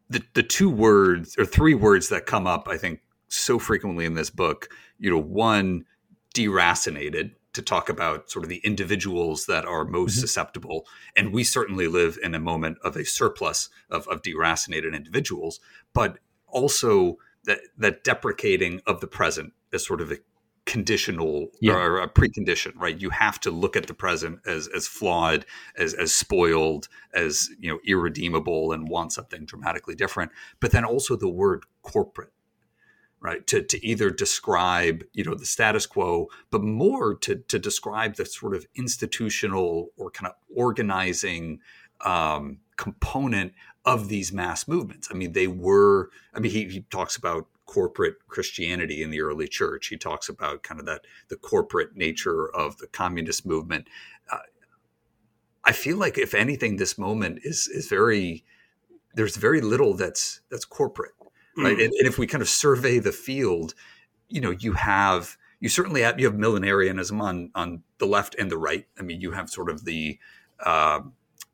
the the two words or three words that come up, I think, so frequently in this book. You know, one deracinated to talk about sort of the individuals that are most mm-hmm. susceptible, and we certainly live in a moment of a surplus of, of deracinated individuals, but also that that deprecating of the present as sort of a conditional yeah. or a precondition, right? You have to look at the present as as flawed, as as spoiled, as you know, irredeemable, and want something dramatically different. But then also the word corporate, right? To to either describe you know the status quo, but more to to describe the sort of institutional or kind of organizing um, component of these mass movements. I mean, they were. I mean, he, he talks about corporate Christianity in the early church. He talks about kind of that the corporate nature of the communist movement. Uh, I feel like if anything, this moment is is very there's very little that's that's corporate, right? Mm. And, and, if we kind of survey the field, you know, you have you certainly have you have millenarianism on on the left and the right. I mean, you have sort of the uh,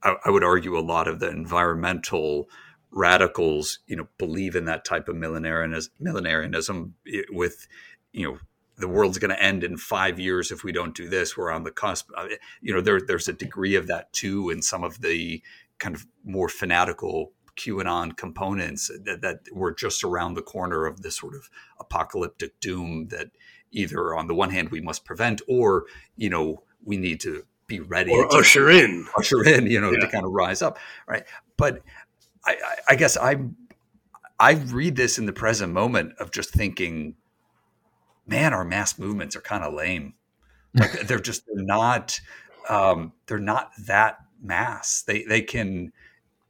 I, I would argue a lot of the environmental radicals, you know, believe in that type of millenarianism, millenarianism with, you know, the world's going to end in five years if we don't do this. We're on the cusp. Uh, you know, there, there's a degree of that too in some of the kind of more fanatical QAnon components that, that we're just around the corner of this sort of apocalyptic doom that either on the one hand we must prevent or you know we need to be ready or usher in usher in you know yeah. to kind of rise up right but I, I guess i i read this in the present moment of just thinking man our mass movements are kind of lame. Like they're just they're not um, they're not that mass. They they can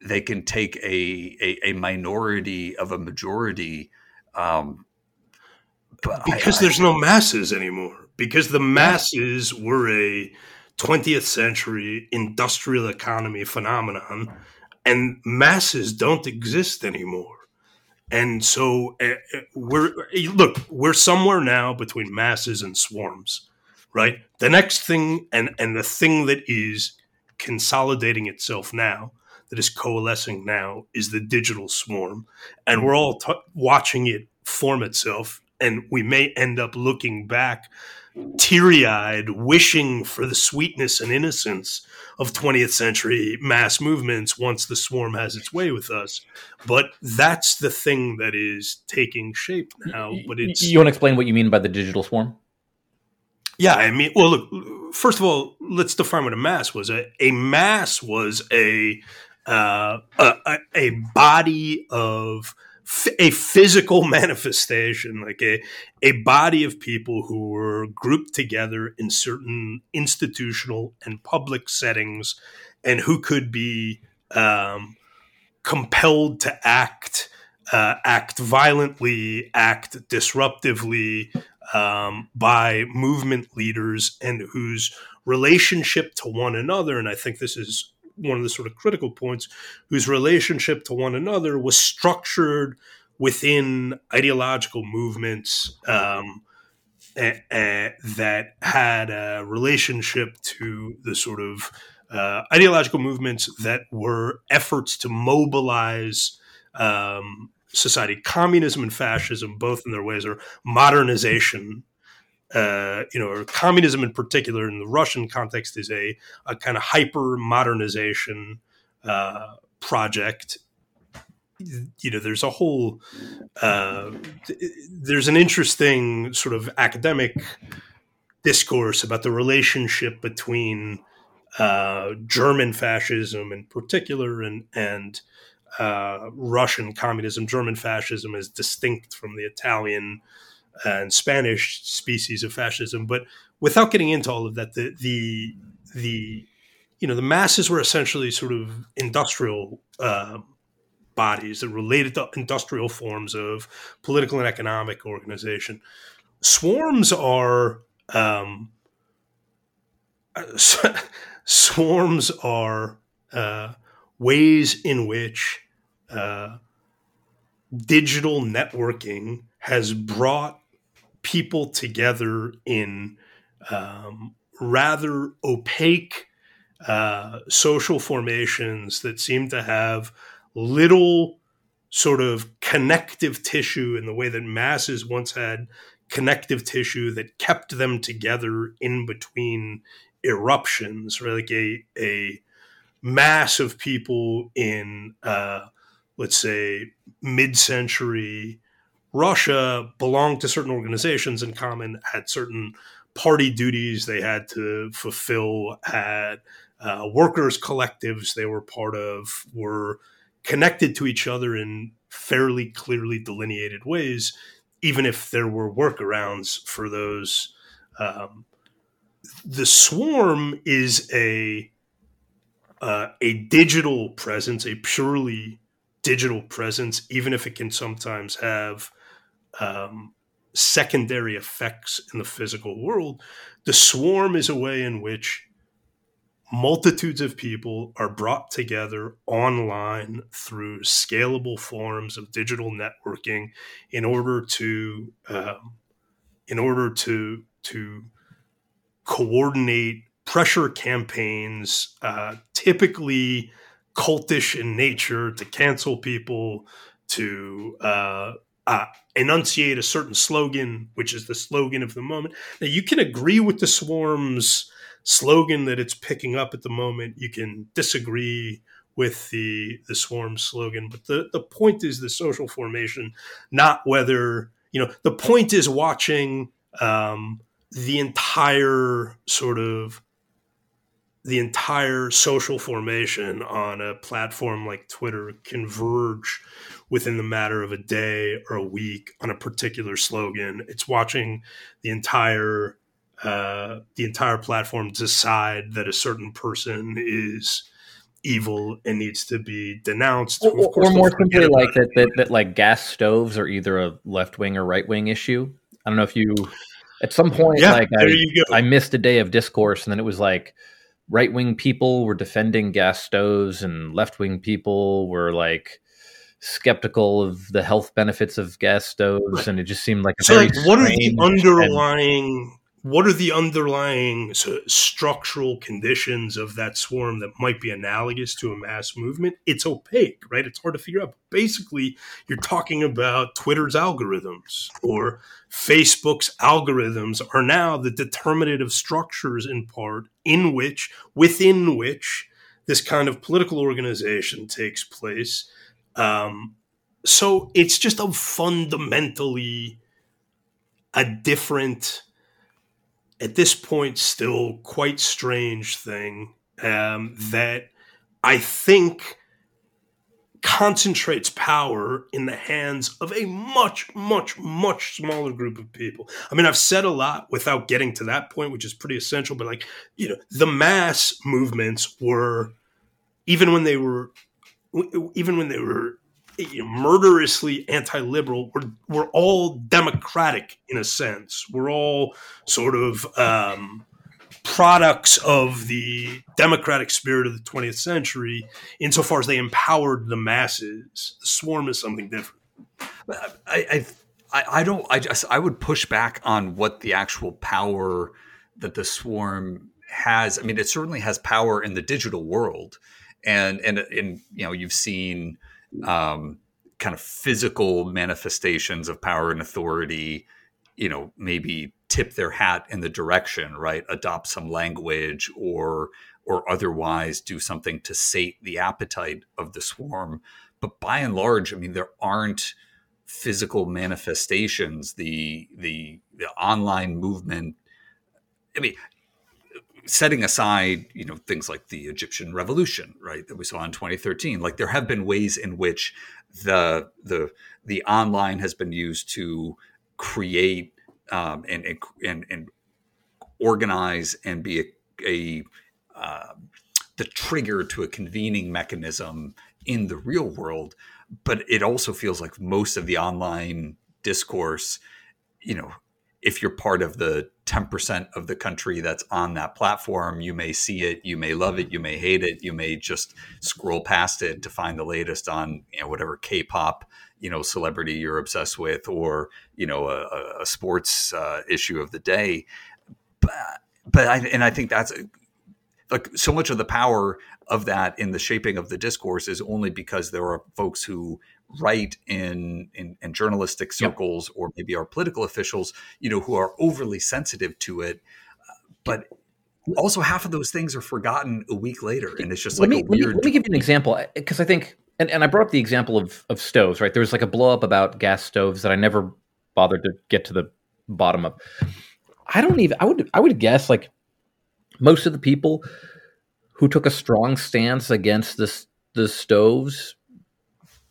they can take a a, a minority of a majority um, because I, there's I, no masses anymore. Because the masses were a 20th century industrial economy phenomenon, and masses don't exist anymore. And so uh, we're look, we're somewhere now between masses and swarms, right? The next thing, and and the thing that is consolidating itself now, that is coalescing now, is the digital swarm, and we're all t- watching it form itself and we may end up looking back teary eyed, wishing for the sweetness and innocence of 20th century mass movements once the swarm has its way with us. But that's the thing that is taking shape now. But it's. You want to explain what you mean by the digital swarm? Yeah, I mean, well, look, first of all, let's define what a mass was. A, a mass was a, uh, a, a body of a physical manifestation, like a, a body of people who were grouped together in certain institutional and public settings and who could be um, compelled to act, uh, act violently, act disruptively um, by movement leaders and whose relationship to one another, and I think this is one of the sort of critical points, whose relationship to one another was structured within ideological movements um, a, a, that had a relationship to the sort of uh, ideological movements that were efforts to mobilize um, society. Communism and fascism, both in their ways, are modernization uh, you know, communism in particular in the Russian context is a, a kind of hyper modernization uh, project. You know, there's a whole, uh, there's an interesting sort of academic discourse about the relationship between uh, German fascism in particular and and uh, Russian communism. German fascism is distinct from the Italian and Spanish species of fascism. But without getting into all of that, the the the you know the masses were essentially sort of industrial uh, bodies that related to industrial forms of political and economic organization. Swarms are um, swarms are uh, ways in which uh, digital networking has brought people together in um, rather opaque uh, social formations that seem to have little sort of connective tissue in the way that masses once had connective tissue that kept them together in between eruptions, like a a mass of people in uh, let's say mid-century Russia belonged to certain organizations in common, had certain party duties they had to fulfill, had uh, workers' collectives they were part of, were connected to each other in fairly clearly delineated ways, even if there were workarounds for those. Um, the swarm is a uh, a digital presence, a purely digital presence, even if it can sometimes have um, secondary effects in the physical world. The swarm is a way in which multitudes of people are brought together online through scalable forms of digital networking in order to um, in order to to coordinate pressure campaigns uh, typically cultish in nature to cancel people to uh, uh, enunciate a certain slogan, which is the slogan of the moment. Now, you can agree with the swarm's slogan that it's picking up at the moment. You can disagree with the the swarm slogan, but the the point is the social formation, not whether you know. The point is watching um, the entire sort of the entire social formation on a platform like Twitter converge within the matter of a day or a week on a particular slogan. It's watching the entire uh, the entire platform decide that a certain person is evil and needs to be denounced. Or, or more simply, like that, that, that, like gas stoves are either a left wing or right wing issue. I don't know if you, at some point, yeah, like I, I missed a day of discourse, and then it was like right wing people were defending gas stoves, and left wing people were like skeptical of the health benefits of gas stoves, and it just seemed like a so very like, what are the underlying what are the underlying structural conditions of that swarm that might be analogous to a mass movement? It's opaque, right? It's hard to figure out. Basically, you're talking about Twitter's algorithms or Facebook's algorithms are now the determinative structures in part in which, within which, this kind of political organization takes place. Um, so it's just a fundamentally a different at this point still quite strange thing um, that I think concentrates power in the hands of a much, much, much smaller group of people. I mean, I've said a lot without getting to that point, which is pretty essential, but like, you know, the mass movements were, even when they were, even when they were you know, murderously anti-liberal. We're we're all democratic in a sense. We're all sort of um, products of the democratic spirit of the 20th century, insofar as they empowered the masses. The swarm is something different. I, I, I don't. I just I would push back on what the actual power that the swarm has. I mean, it certainly has power in the digital world, and and and you know you've seen um, kind of physical manifestations of power and authority, you know, maybe tip their hat in the direction, right? Adopt some language or or otherwise do something to sate the appetite of the swarm. But by and large, I mean, there aren't physical manifestations. The the the online movement. I mean, setting aside you know things like the Egyptian revolution right that we saw in 2013 like there have been ways in which the the the online has been used to create um, and, and and organize and be a, a uh, the trigger to a convening mechanism in the real world. But it also feels like most of the online discourse you know if you're part of the 10% of the country that's on that platform, you may see it, you may love it, you may hate it, you may just scroll past it to find the latest on you know, whatever K-pop you know celebrity you're obsessed with, or you know a, a sports uh, issue of the day. But, but I, and I think that's like so much of the power of that in the shaping of the discourse is only because there are folks who write in, in, in journalistic circles yep. or maybe our political officials, you know, who are overly sensitive to it. Uh, but also half of those things are forgotten a week later. And it's just let like me, weird... Let me, give you an example. Eh, because I think, and, and I brought up the example of, of stoves, right? There was like a blow up about gas stoves that I never bothered to get to the bottom of. I don't even, I would, I would guess like most of the people who took a strong stance against this, the stoves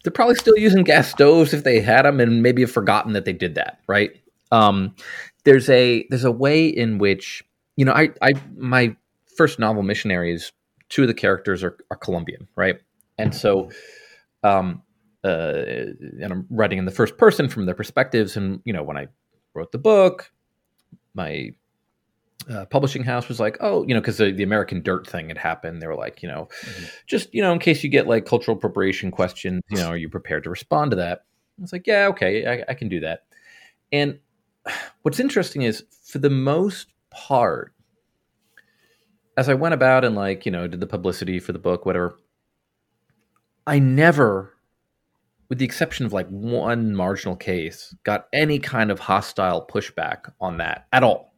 they're probably still using gas stoves if they had them and maybe have forgotten that they did that right? Um, there's a there's a way in which you know i i my first novel missionaries two of the characters are, are colombian right? And so um uh and i'm writing in the first person from their perspectives and you know when i wrote the book my uh, publishing house was like, oh, you know, because the, the American Dirt thing had happened. They were like, you know, mm-hmm. just you know, in case you get like cultural appropriation questions, you know, are you prepared to respond to that? I was like, yeah, okay, I, I can do that. And what's interesting is, for the most part, as I went about and like you know did the publicity for the book, whatever, I never, with the exception of like one marginal case, got any kind of hostile pushback on that at all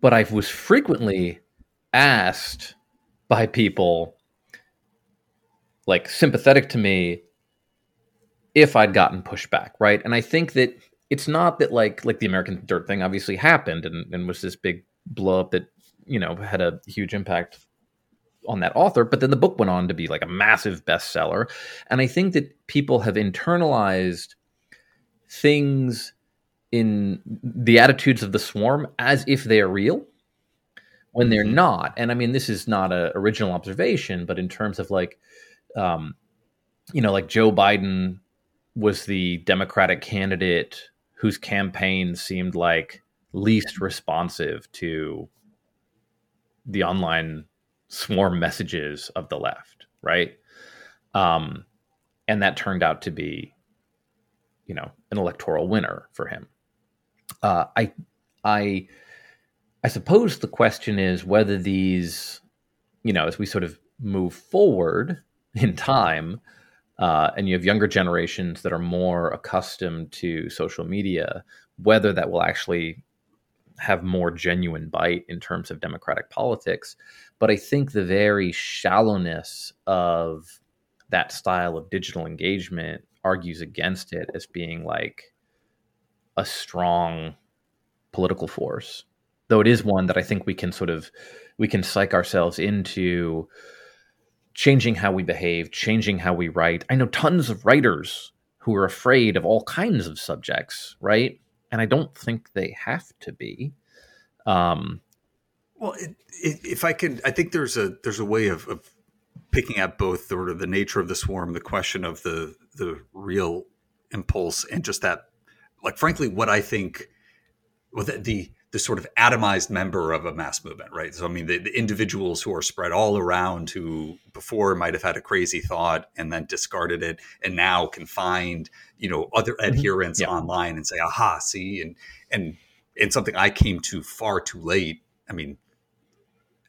but I was frequently asked by people like sympathetic to me if I'd gotten pushback, right? And I think that it's not that like like the American Dirt thing obviously happened and, and was this big blow up that you know had a huge impact on that author but then the book went on to be like a massive bestseller and i think that people have internalized things in the attitudes of the swarm as if they are real when they're mm-hmm. not and i mean this is not an original observation but in terms of like um you know like joe biden was the democratic candidate whose campaign seemed like least responsive to the online swarm messages of the left, right? Um, and that turned out to be, you know, an electoral winner for him. Uh, I, I, I suppose the question is whether these, you know, as we sort of move forward in time, uh, and you have younger generations that are more accustomed to social media, whether that will actually have more genuine bite in terms of democratic politics. But I think the very shallowness of that style of digital engagement argues against it as being like a strong political force. Though it is one that I think we can sort of we can psych ourselves into changing how we behave, changing how we write. I know tons of writers who are afraid of all kinds of subjects, right? And I don't think they have to be. Um, well, it, it, if I could, I think there's a there's a way of, of picking up both the, the nature of the swarm, the question of the the real impulse, and just that, like, frankly, what I think, well, the, the the sort of atomized member of a mass movement, right? So, I mean, the, the, individuals who are spread all around who before might have had a crazy thought and then discarded it and now can find, you know, other mm-hmm. adherents yeah. online and say, aha, see, and, and, and something I came to far too late. I mean,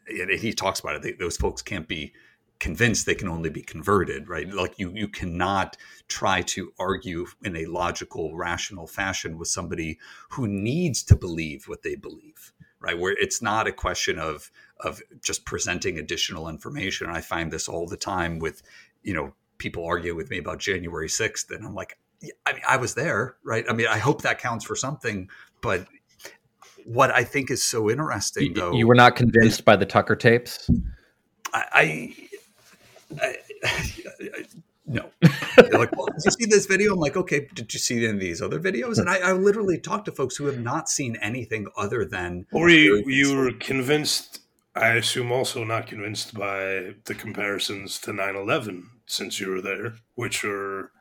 he talks about it. They, those folks can't be convinced they can only be converted right? Like you you cannot try to argue in a logical rational fashion with somebody who needs to believe what they believe right? Where it's not a question of of just presenting additional information. And i find this all the time with you know people argue with me about january 6th and i'm like i mean i was there right? I mean i hope that counts for something. But what i think is so interesting you, though you were not convinced by the tucker tapes? I, I, I, no. They're like, well, did you see this video? I'm like, okay, did you see any of these other videos? And I, I literally talked to folks who have not seen anything other than. Or you, you were convinced, I assume also not convinced by the comparisons to 9 11 since you were there, which are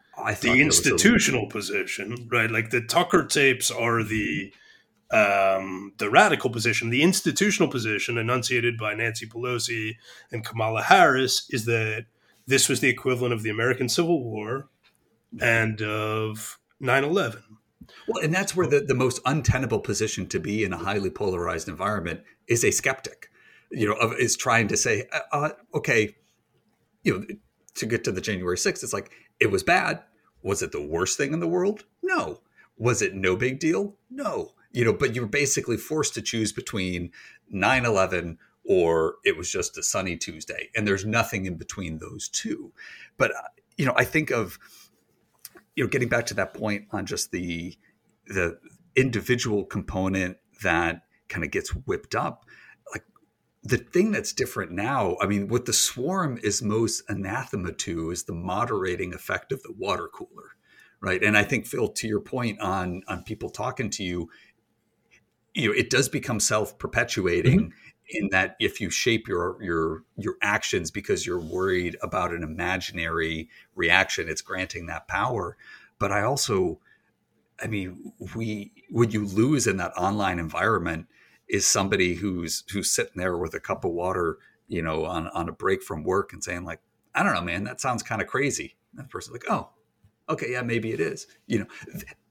the institutional position, right? Like the Tucker tapes are the um, the radical position, the institutional position enunciated by Nancy Pelosi and Kamala Harris is that this was the equivalent of the American Civil War and of 9 11. Well, and that's where the, the most untenable position to be in a highly polarized environment is a skeptic, you know, of, is trying to say, uh, uh, okay, you know, to get to the January 6th, it's like, it was bad. Was it the worst thing in the world? No. Was it no big deal? No you know, but you were basically forced to choose between 9 11 or it was just a sunny Tuesday. And there's nothing in between those two. But, uh, you know, I think of, you know, getting back to that point on just the, the individual component that kind of gets whipped up. Like the thing that's different now, I mean, what the swarm is most anathema to is the moderating effect of the water cooler right and i think phil to your point on on people talking to you you know it does become self-perpetuating mm-hmm. in that if you shape your your your actions because you're worried about an imaginary reaction it's granting that power but i also i mean we what you lose in that online environment is somebody who's who's sitting there with a cup of water you know on on a break from work and saying like i don't know man that sounds kind of crazy and the person's like oh okay, yeah, maybe it is. You know,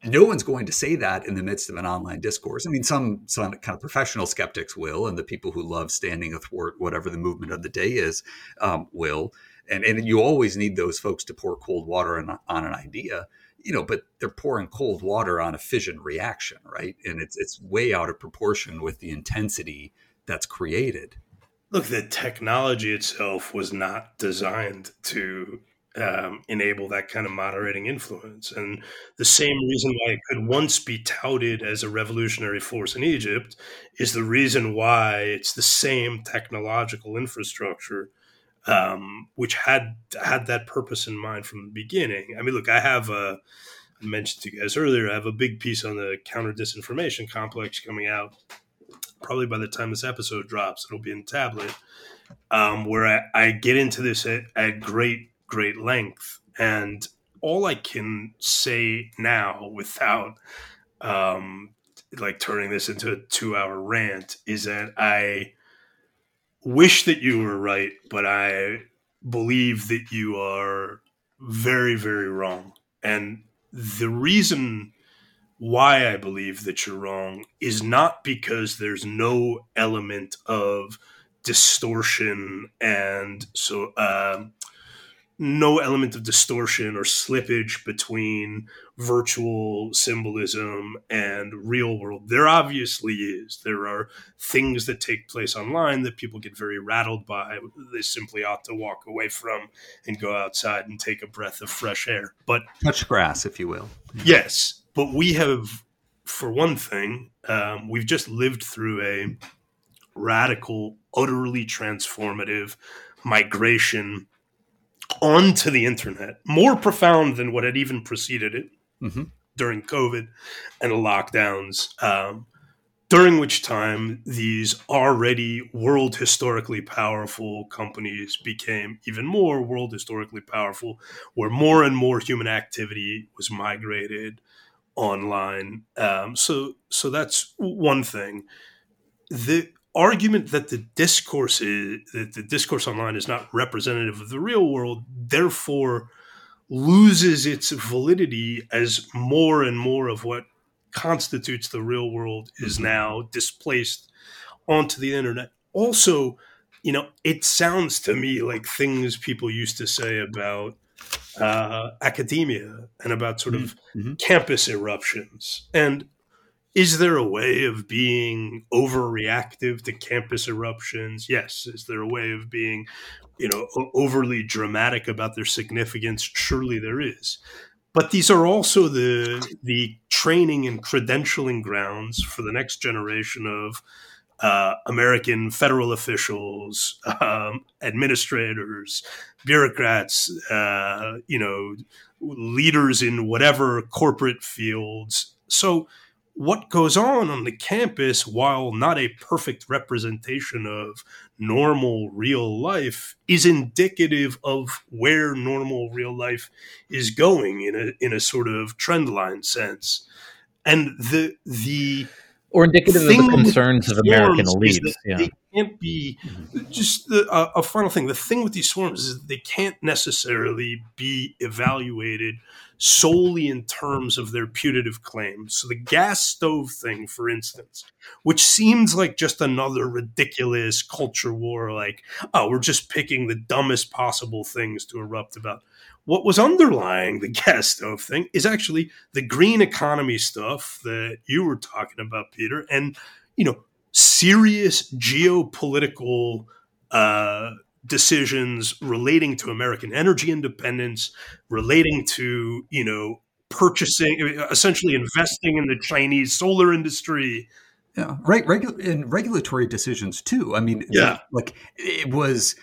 no one's going to say that in the midst of an online discourse. I mean, some some kind of professional skeptics will, and the people who love standing athwart whatever the movement of the day is um, will. And and you always need those folks to pour cold water on, on an idea, you know. But they're pouring cold water on a fission reaction, right? And it's it's way out of proportion with the intensity that's created. Look, the technology itself was not designed to um, enable that kind of moderating influence. And the same reason why it could once be touted as a revolutionary force in Egypt is the reason why it's the same technological infrastructure um, which had had that purpose in mind from the beginning. I mean, look, I have a I mentioned to you guys earlier. I have a big piece on the counter disinformation complex coming out. Probably by the time this episode drops, it'll be in tablet. Um, where I, I, get into this at, at great, great length. And all I can say now without um, like turning this into a two hour rant is that I wish that you were right, but I believe that you are very, very wrong. And the reason why I believe that you're wrong is not because there's no element of distortion and so um, no element of distortion or slippage between virtual symbolism and real world. There obviously is. There are things that take place online that people get very rattled by. They simply ought to walk away from and go outside and take a breath of fresh air. But touch grass, if you will. Yes. But we have, for one thing, um, we've just lived through a radical, utterly transformative migration onto the internet, more profound than what had even preceded it mm-hmm. during COVID and the lockdowns. Um, during which time these already world historically powerful companies became even more world historically powerful, where more and more human activity was migrated online. Um, so, so that's one thing. The argument that the discourse is that the discourse online is not representative of the real world therefore loses its validity as more and more of what constitutes the real world is mm-hmm. now displaced onto the internet also you know it sounds to me like things people used to say about uh, academia and about sort of mm-hmm. campus eruptions and is there a way of being overreactive to campus eruptions? Yes. Is there a way of being, you know, overly dramatic about their significance? Surely there is. But these are also the the training and credentialing grounds for the next generation of uh, American federal officials, um, administrators, bureaucrats, uh, you know, leaders in whatever corporate fields. So what goes on on the campus, while not a perfect representation of normal real life, is indicative of where normal real life is going in a in a sort of trend line sense. And the the or indicative of the concerns of American elites. Yeah. They can't be just the, uh, a final thing. The thing with these swarms is they can't necessarily be evaluated solely in terms of their putative claims. So the gas stove thing, for instance, which seems like just another ridiculous culture war, like, oh, we're just picking the dumbest possible things to erupt about. What was underlying the gas stove thing is actually the green economy stuff that you were talking about, Peter, and you know, serious geopolitical uh, decisions relating to American energy independence, relating to, you know, purchasing, essentially investing in the Chinese solar industry. Yeah, right. Regu- and regulatory decisions too. I mean, yeah, like it was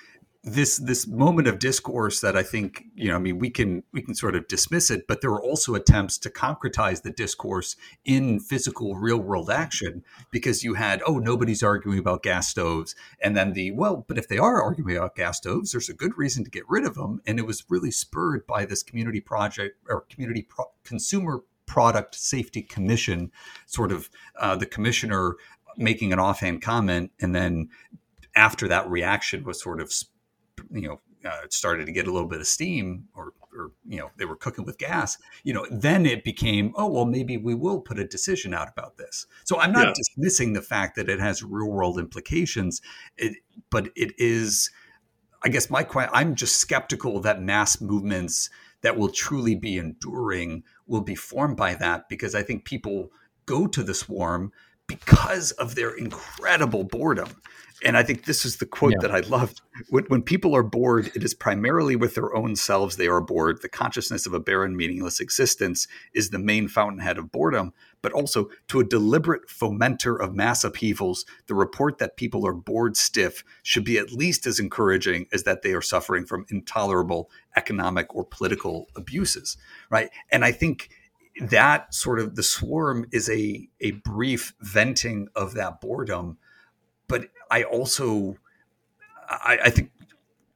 this this moment of discourse that I think you know I mean we can we can sort of dismiss it, but there were also attempts to concretize the discourse in physical real world action because you had oh nobody's arguing about gas stoves, and then the well but if they are arguing about gas stoves, there's a good reason to get rid of them, and it was really spurred by this community project or community pro- consumer product safety commission, sort of uh, the commissioner making an offhand comment. And then after that reaction was sort of you know uh, started to get a little bit of steam or or you know they were cooking with gas you know then it became oh well maybe we will put a decision out about this so i'm not yeah. dismissing the fact that it has real world implications it, but it is i guess my question i'm just skeptical that mass movements that will truly be enduring will be formed by that because i think people go to the swarm because of their incredible boredom. And I think this is the quote yeah. that I love. When, when, people are bored, it is primarily with their own selves they are bored. The consciousness of a barren, meaningless existence is the main fountainhead of boredom. But also, to a deliberate fomenter of mass upheavals, the report that people are bored stiff should be at least as encouraging as that they are suffering from intolerable economic or political abuses. Right. And I think that sort of the swarm is a a brief venting of that boredom but i also I, I, think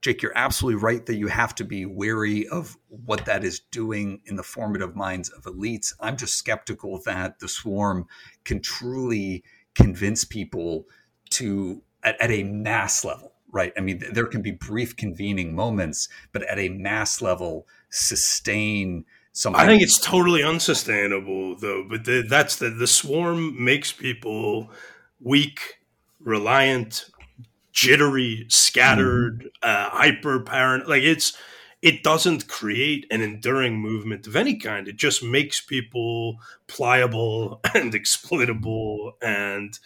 jake you're absolutely right that you have to be wary of what that is doing in the formative minds of elites i'm just skeptical that the swarm can truly convince people to at, at a mass level right i mean there can be brief convening moments but at a mass level sustain something. I think it's totally unsustainable, though. But the, that's the the swarm makes people weak, reliant, jittery, scattered, mm-hmm. uh, hyper parent. Like it's it doesn't create an enduring movement of any kind. It just makes people pliable and exploitable and.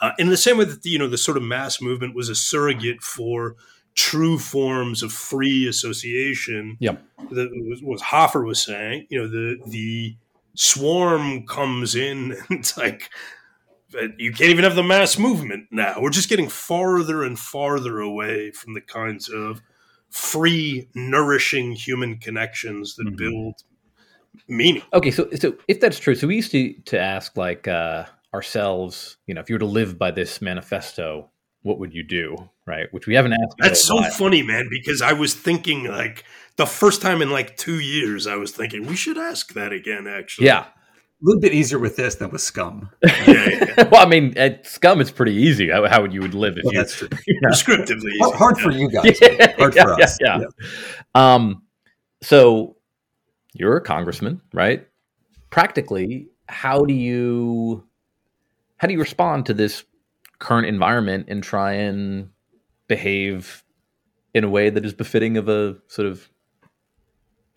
Uh, in the same way that you know the sort of mass movement was a surrogate for true forms of free association. Yep. That was what Hoffer was saying. You know, the the swarm comes in and it's like you can't even have the mass movement now. We're just getting farther and farther away from the kinds of free, nourishing human connections that mm-hmm. build meaning. Okay, so so if that's true, so we used to to ask like uh, ourselves, you know, if you were to live by this manifesto, what would you do? Right. Which we haven't asked. That's so funny, man, because I was thinking like the first time in like two years, I was thinking we should ask that again, actually. Yeah. A little bit easier with this than with scum. yeah, yeah. well, I mean, scum, is pretty easy how, how would you would live if well, you, that's true. You know? Descriptively, hard, hard for you guys, yeah, hard for us. Yeah, Um, so you're a congressman, right? Practically, how do you how do you respond to this current environment and try and behave in a way that is befitting of a sort of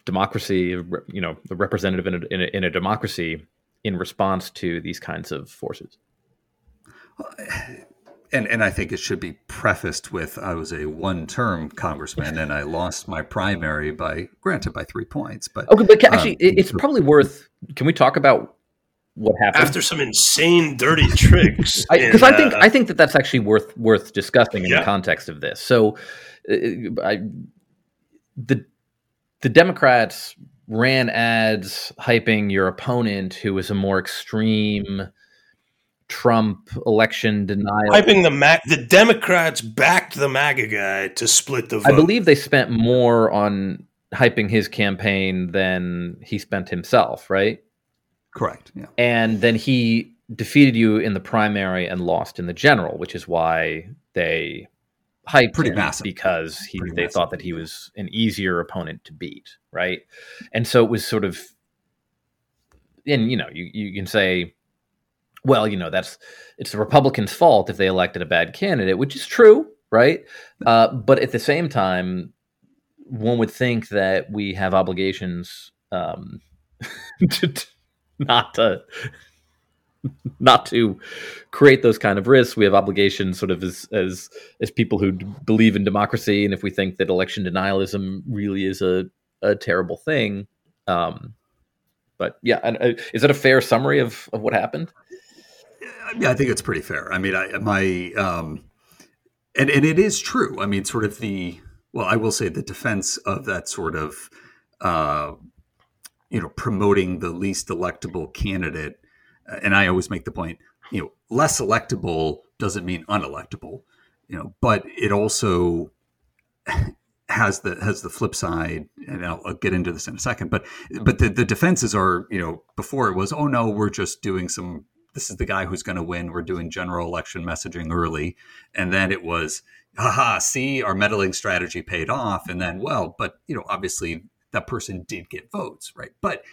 democracy, you know, a representative in a, in a, in a democracy in response to these kinds of forces. And and I think it should be prefaced with I was a one-term congressman and I lost my primary by granted by three points. But okay, but actually, um, it's probably worth. Can we talk about what happened after some insane dirty tricks because I, I, think uh, i think that that's actually worth worth discussing in yeah. the context of this so uh, I, the the democrats ran ads hyping your opponent who was a more extreme Trump election denial. Hyping the Mac, the Democrats backed the MAGA guy to split the vote. I believe they spent more on hyping his campaign than he spent himself, right? Correct. Yeah. And then he defeated you in the primary and lost in the general, which is why they hyped pretty massive because he pretty they massive. thought that he was an easier opponent to beat, right? And so it was sort of and you know, you, you can say, well, you know, that's it's the Republicans' fault if they elected a bad candidate, which is true, right? Uh, but at the same time, one would think that we have obligations um, to, not to not to create those kind of risks. We have obligations, sort of as as as people who believe in democracy, and if we think that election denialism really is a a terrible thing. Um, but yeah, uh, is that a fair summary of of what happened? Yeah, I think it's pretty fair. I mean, I my um, and and it is true. I mean, sort of the well, I will say the defense of that sort of uh, you know promoting the least electable candidate and i always make the point you know less electable doesn't mean unelectable you know but it also has the has the flip side and I'll, I'll, get into this in a second but but the, the defenses are you know before it was oh no we're just doing some this is the guy who's going to win we're doing general election messaging early and then it was haha see our meddling strategy paid off and then well but you know obviously that person did get votes, right? But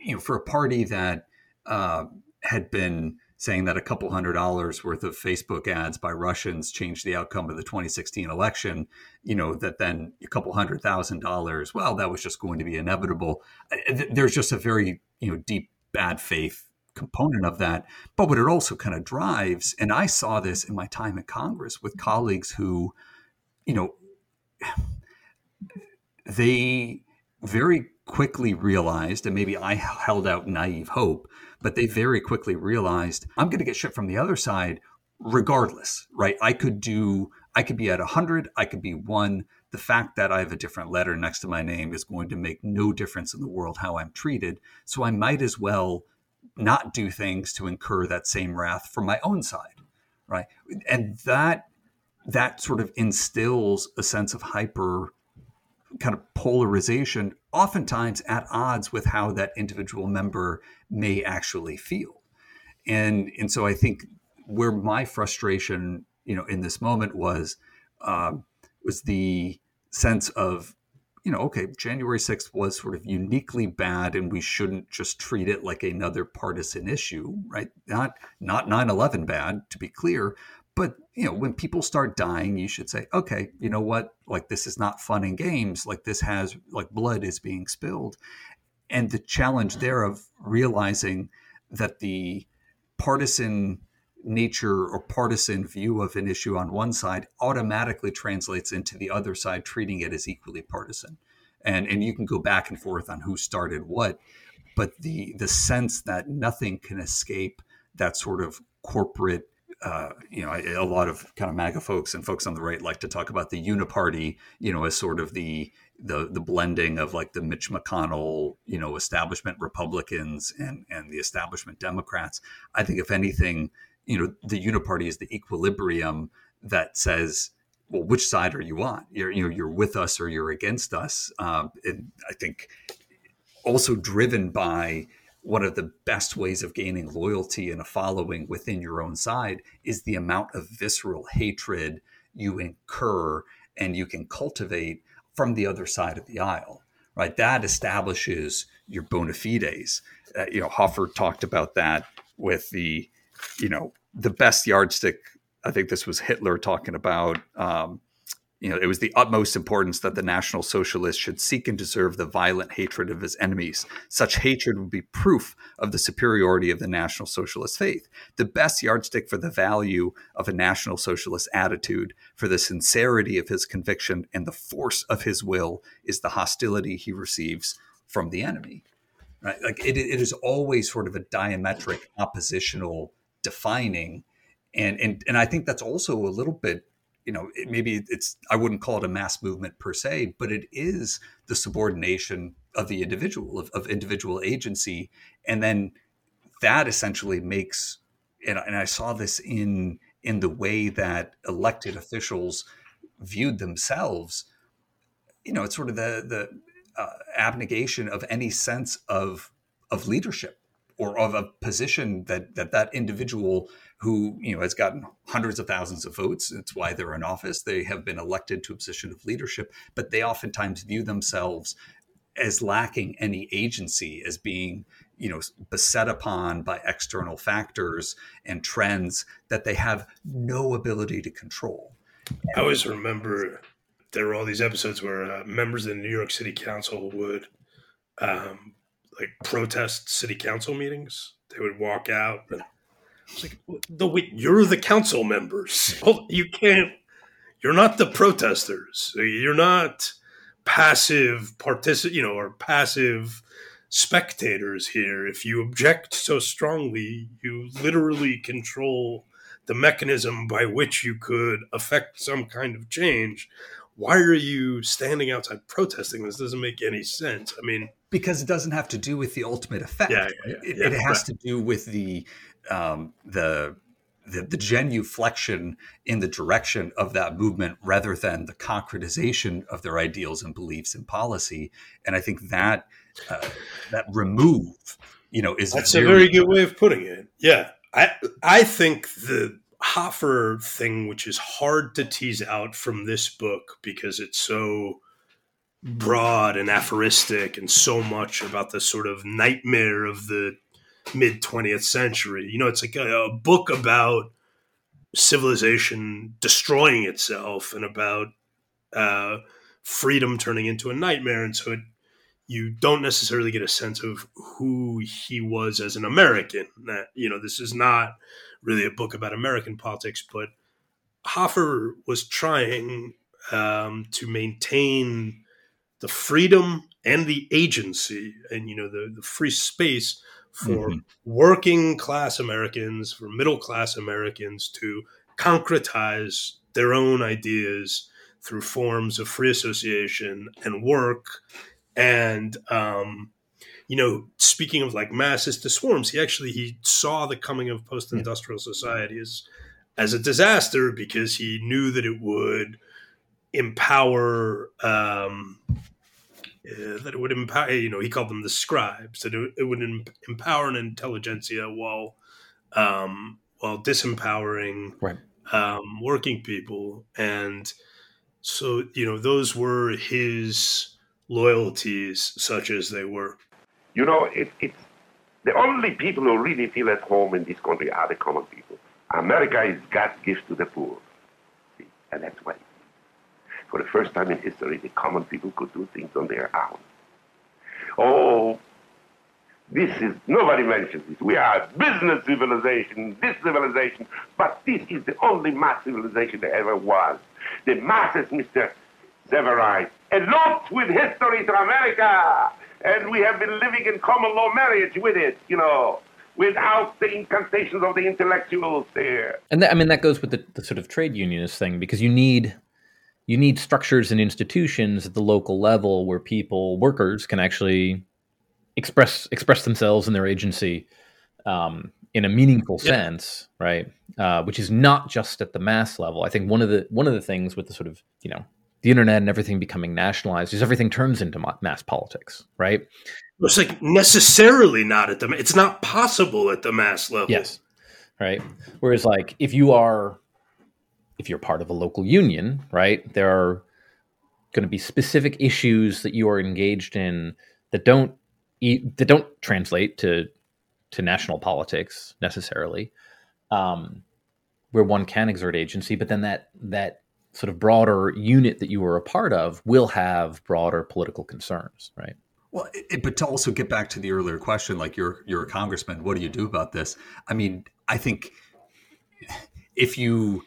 you know, for a party that uh, had been saying that a couple hundred dollars worth of Facebook ads by Russians changed the outcome of the 2016 election, you know, that then a couple hundred thousand dollars, well, that was just going to be inevitable. Uh, there's just a very, you know, deep bad faith component of that. But what it also kind of drives, and I saw this in my time in Congress with colleagues who, you know, they very quickly realized, and maybe I held out naive hope, but they very quickly realized I'm going to get shit from the other side regardless, right? I could do, I could be at 100, I could be one. The fact that I have a different letter next to my name is going to make no difference in the world how I'm treated. So I might as well not do things to incur that same wrath from my own side, right? And that that sort of instills a sense of hyper kind of polarization, oftentimes at odds with how that individual member may actually feel. And and so I think where my frustration, you know, in this moment was um, was the sense of, you know, okay, January 6th was sort of uniquely bad and we shouldn't just treat it like another partisan issue, right? Not not 9/11 bad, to be clear, but you know when people start dying you should say okay you know what? Like this is not fun and games. Like this has like blood is being spilled. And the challenge there of realizing that the partisan nature or partisan view of an issue on one side automatically translates into the other side treating it as equally partisan. And and you can go back and forth on who started what but the the sense that nothing can escape that sort of corporate uh, you know, a lot of kind of MAGA folks and folks on the right like to talk about the uniparty, you know, as sort of the the the blending of like the Mitch McConnell, you know, establishment Republicans and and the establishment Democrats. I think if anything, you know, the uniparty is the equilibrium that says, well, which side are you on? You're you know you're with us or you're against us. Um, and I think also driven by one of the best ways of gaining loyalty and a following within your own side is the amount of visceral hatred you incur and you can cultivate from the other side of the aisle right? That establishes your bona fides. Uh, you know hoffer talked about that with the you know the best yardstick. I think this was hitler talking about um, you know, it was the utmost importance that the National Socialists should seek and deserve the violent hatred of his enemies. Such hatred would be proof of the superiority of the National Socialist faith. The best yardstick for the value of a National Socialist attitude, for the sincerity of his conviction and the force of his will, is the hostility he receives from the enemy. Right? Like it, it is always sort of a diametric, oppositional defining. And, and, and I think that's also a little bit you know it, maybe it's i wouldn't call it a mass movement per se but it is the subordination of the individual of, of individual agency. And then that essentially makes and, and i saw this in in the way that elected officials viewed themselves. You know it's sort of the the uh, abnegation of any sense of of leadership or of a position that that that individual who you know has gotten hundreds of thousands of votes. It's why they're in office. They have been elected to a position of leadership, but they oftentimes view themselves as lacking any agency, as being you know beset upon by external factors and trends that they have no ability to control. I always remember there were all these episodes where uh, members of the New York City Council would um, like protest city council meetings. They would walk out and it's like, the wait, you're the council members. You can't. You're not the protesters. You're not passive particip, you know, or passive spectators here. If you object so strongly, you literally control the mechanism by which you could affect some kind of change. Why are you standing outside protesting? This doesn't make any sense. I mean, because it doesn't have to do with the ultimate effect. Yeah, yeah, it, yeah, it, has right. to do with the um, the the, the genuflection in the direction of that movement rather than the concretization of their ideals and beliefs and policy. And I think that uh, that remove, you know, is that's very, a very good way of putting it. Yeah, I I think the Hoffer thing, which is hard to tease out from this book because it's so broad and aphoristic and so much about the sort of nightmare of the mid 20th century. You know, it's like a, a, book about civilization destroying itself and about uh, freedom turning into a nightmare. And so it, you don't necessarily get a sense of who he was as an American. That you know, this is not really a book about American politics, but Hoffer was trying um, to maintain the freedom and the agency, and you know, the the free space for mm-hmm. working class Americans, for middle class Americans to concretize their own ideas through forms of free association and work. And, um, you know, speaking of like masses to swarms, he actually he saw the coming of post-industrial society as, as a disaster because he knew that it would empower um, uh, that it would empower, you know, he called them the scribes, that it, it would em- empower an intelligentsia while um, while disempowering right. um, working people. And so, you know, those were his loyalties, such as they were. You know, it, it's the only people who really feel at home in this country are the common people. America is God's gift to the poor. See? And that's why for the first time in history, the common people could do things on their own. Oh, this is, nobody mentions this. We are a business civilization, this civilization, but this is the only mass civilization there ever was. The masses, Mr. Sevareid, eloped with history to America, and we have been living in common law marriage with it, you know without the incantations of the intellectuals there. And that, I mean, that goes with the, the, sort of trade unionist thing because you need you need structures and institutions at the local level where people, workers, can actually express express themselves and their agency um, in a meaningful yeah. sense, right? Uh, which is not just at the mass level. I think one of the one of the things with the sort of you know the internet and everything becoming nationalized is everything turns into mass politics, right? It's like necessarily not at the. It's not possible at the mass level. Yes, right. Whereas, like, if you are if you're part of a local union, right, there are going to be specific issues that you are engaged in that don't that don't translate to to national politics necessarily, um, where one can exert agency, but then that that sort of broader unit that you were a part of will have broader political concerns, right? Well, it, but to also get back to the earlier question, like you're you're a congressman, what do you do about this? I mean, I think if you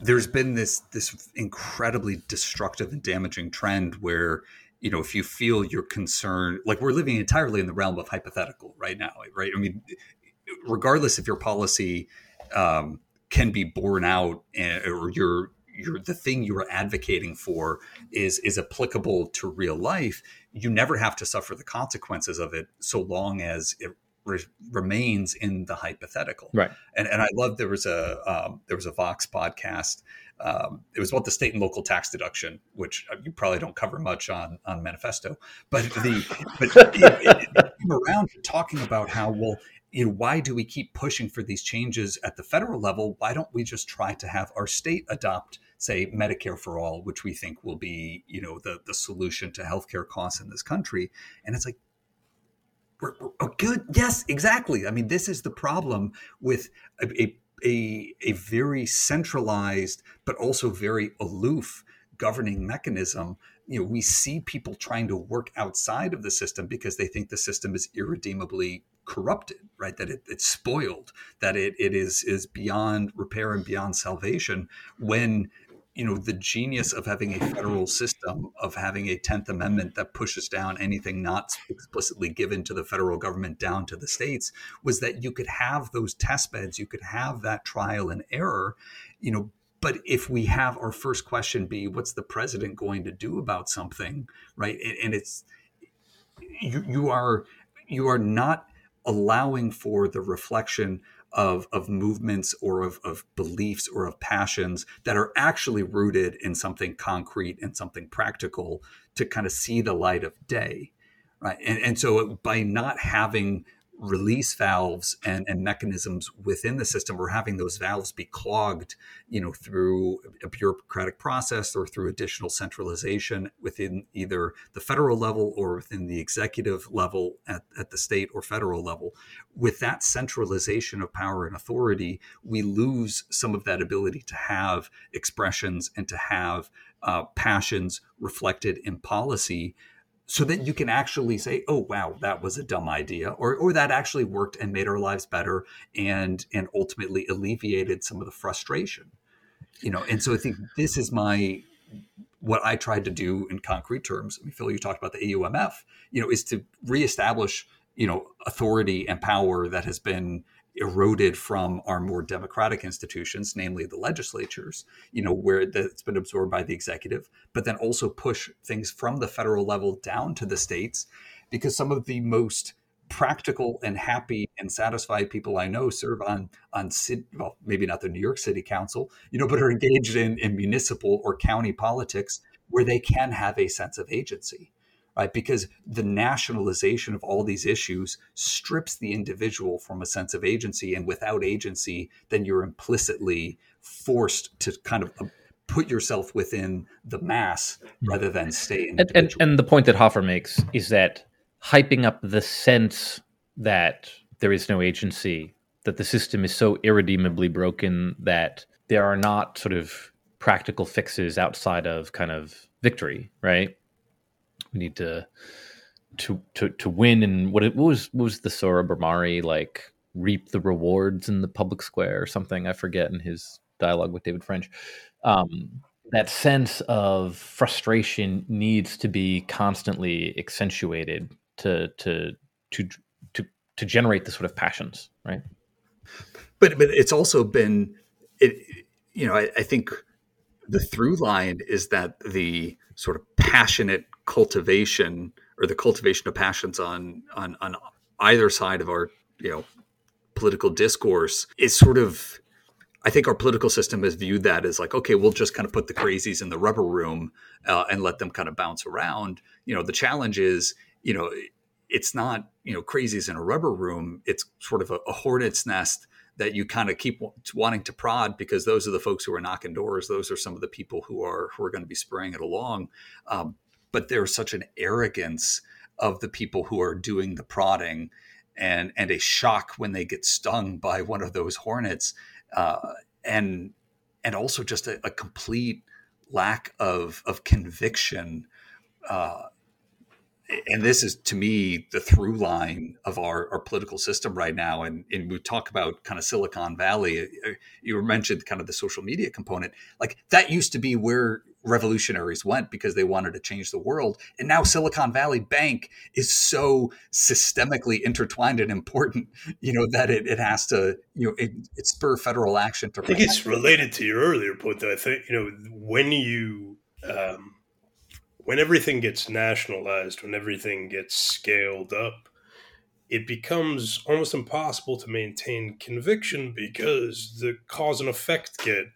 there's been this this incredibly destructive and damaging trend where you know if you feel you're concerned like we're living entirely in the realm of hypothetical right now right? I mean regardless if your policy um, can be borne out eh, or your your the thing you're advocating for is is applicable to real life you never have to suffer the consequences of it so long as it re- remains in the hypothetical. Right. And and I love there was a um, there was a Vox podcast. Um, it was about the state and local tax deduction, which uh, you probably don't cover much on on manifesto, but the but it, it, around talking about how well you know why do we keep pushing for these changes at the federal level? Why don't we just try to have our state adopt say Medicare for all, which we think will be, you know, the the solution to healthcare costs in this country. And it's like, Oh, good. Yes, exactly. I mean, this is the problem with a, a, a, a very centralized, but also very aloof governing mechanism you know we see people trying to work outside of the system because they think the system is irredeemably corrupted right that it, it's spoiled that it, it is is beyond repair and beyond salvation when you know the genius of having a federal system of having a 10th amendment that pushes down anything not explicitly given to the federal government down to the states was that you could have those test beds you could have that trial and error you know but if we have our first question be what's the president going to do about something right? And, it's you, you are you are not allowing for the reflection of, of movements or of, of beliefs or of passions that are actually rooted in something concrete and something practical to kind of see the light of day right? And, and so by not having release valves and, and mechanisms within the system or having those valves be clogged you know through a bureaucratic process or through additional centralization within either the federal level or within the executive level at, at the state or federal level. With that centralization of power and authority we lose some of that ability to have expressions and to have uh, passions reflected in policy so that you can actually say, "Oh, wow, that was a dumb idea," or or that actually worked and made our lives better, and and ultimately alleviated some of the frustration. You know, and so I think this is my what I tried to do in concrete terms. I mean, Phil, you talked about the AUMF. You know, is to reestablish you know authority and power that has been eroded from our more democratic institutions, namely the legislatures, you know, where that's been absorbed by the executive, but then also push things from the federal level down to the states, because some of the most practical and happy and satisfied people I know serve on on well maybe not the New York City Council you know but are engaged in, in municipal or county politics where they can have a sense of agency right? Because the nationalization of all these issues strips the individual from a sense of agency. And without agency, then you're implicitly forced to kind of uh, put yourself within the mass rather than stay and, and, and the point that Hoffer makes is that hyping up the sense that there is no agency, that the system is so irredeemably broken that there are not sort of practical fixes outside of kind of victory, right? We need to to to to win. And what, it, what was what was the Sohrab Ahmari like reap the rewards in the public square or something? I forget in his dialogue with David French. Um, that sense of frustration needs to be constantly accentuated to to to to to generate the sort of passions right? But but it's also been it you know I, I think the through line is that the sort of passionate cultivation or the cultivation of passions on on on either side of our you know political discourse is sort of I think our political system has viewed that as like, okay, we'll just kind of put the crazies in the rubber room uh, and let them kind of bounce around. You know, the challenge is, you know, it's not, you know, crazies in a rubber room. It's sort of a, a hornet's nest that you kind of keep wanting to prod because those are the folks who are knocking doors. Those are some of the people who are who are going to be spraying it along. Um, but there's such an arrogance of the people who are doing the prodding and and a shock when they get stung by one of those hornets uh, and and also just a, a, complete lack of of conviction uh, and this is to me the through line of our, our political system right now and, and we talk about kind of silicon valley uh, you mentioned kind of the social media component like that used to be where revolutionaries went because they wanted to change the world. And now silicon valley bank is so systemically intertwined and important you know that it, it has to you know it, it spur federal action to i think it's related to your earlier point that i think you know when you um, when everything gets nationalized, when everything gets scaled up, it becomes almost impossible to maintain conviction because the cause and effect get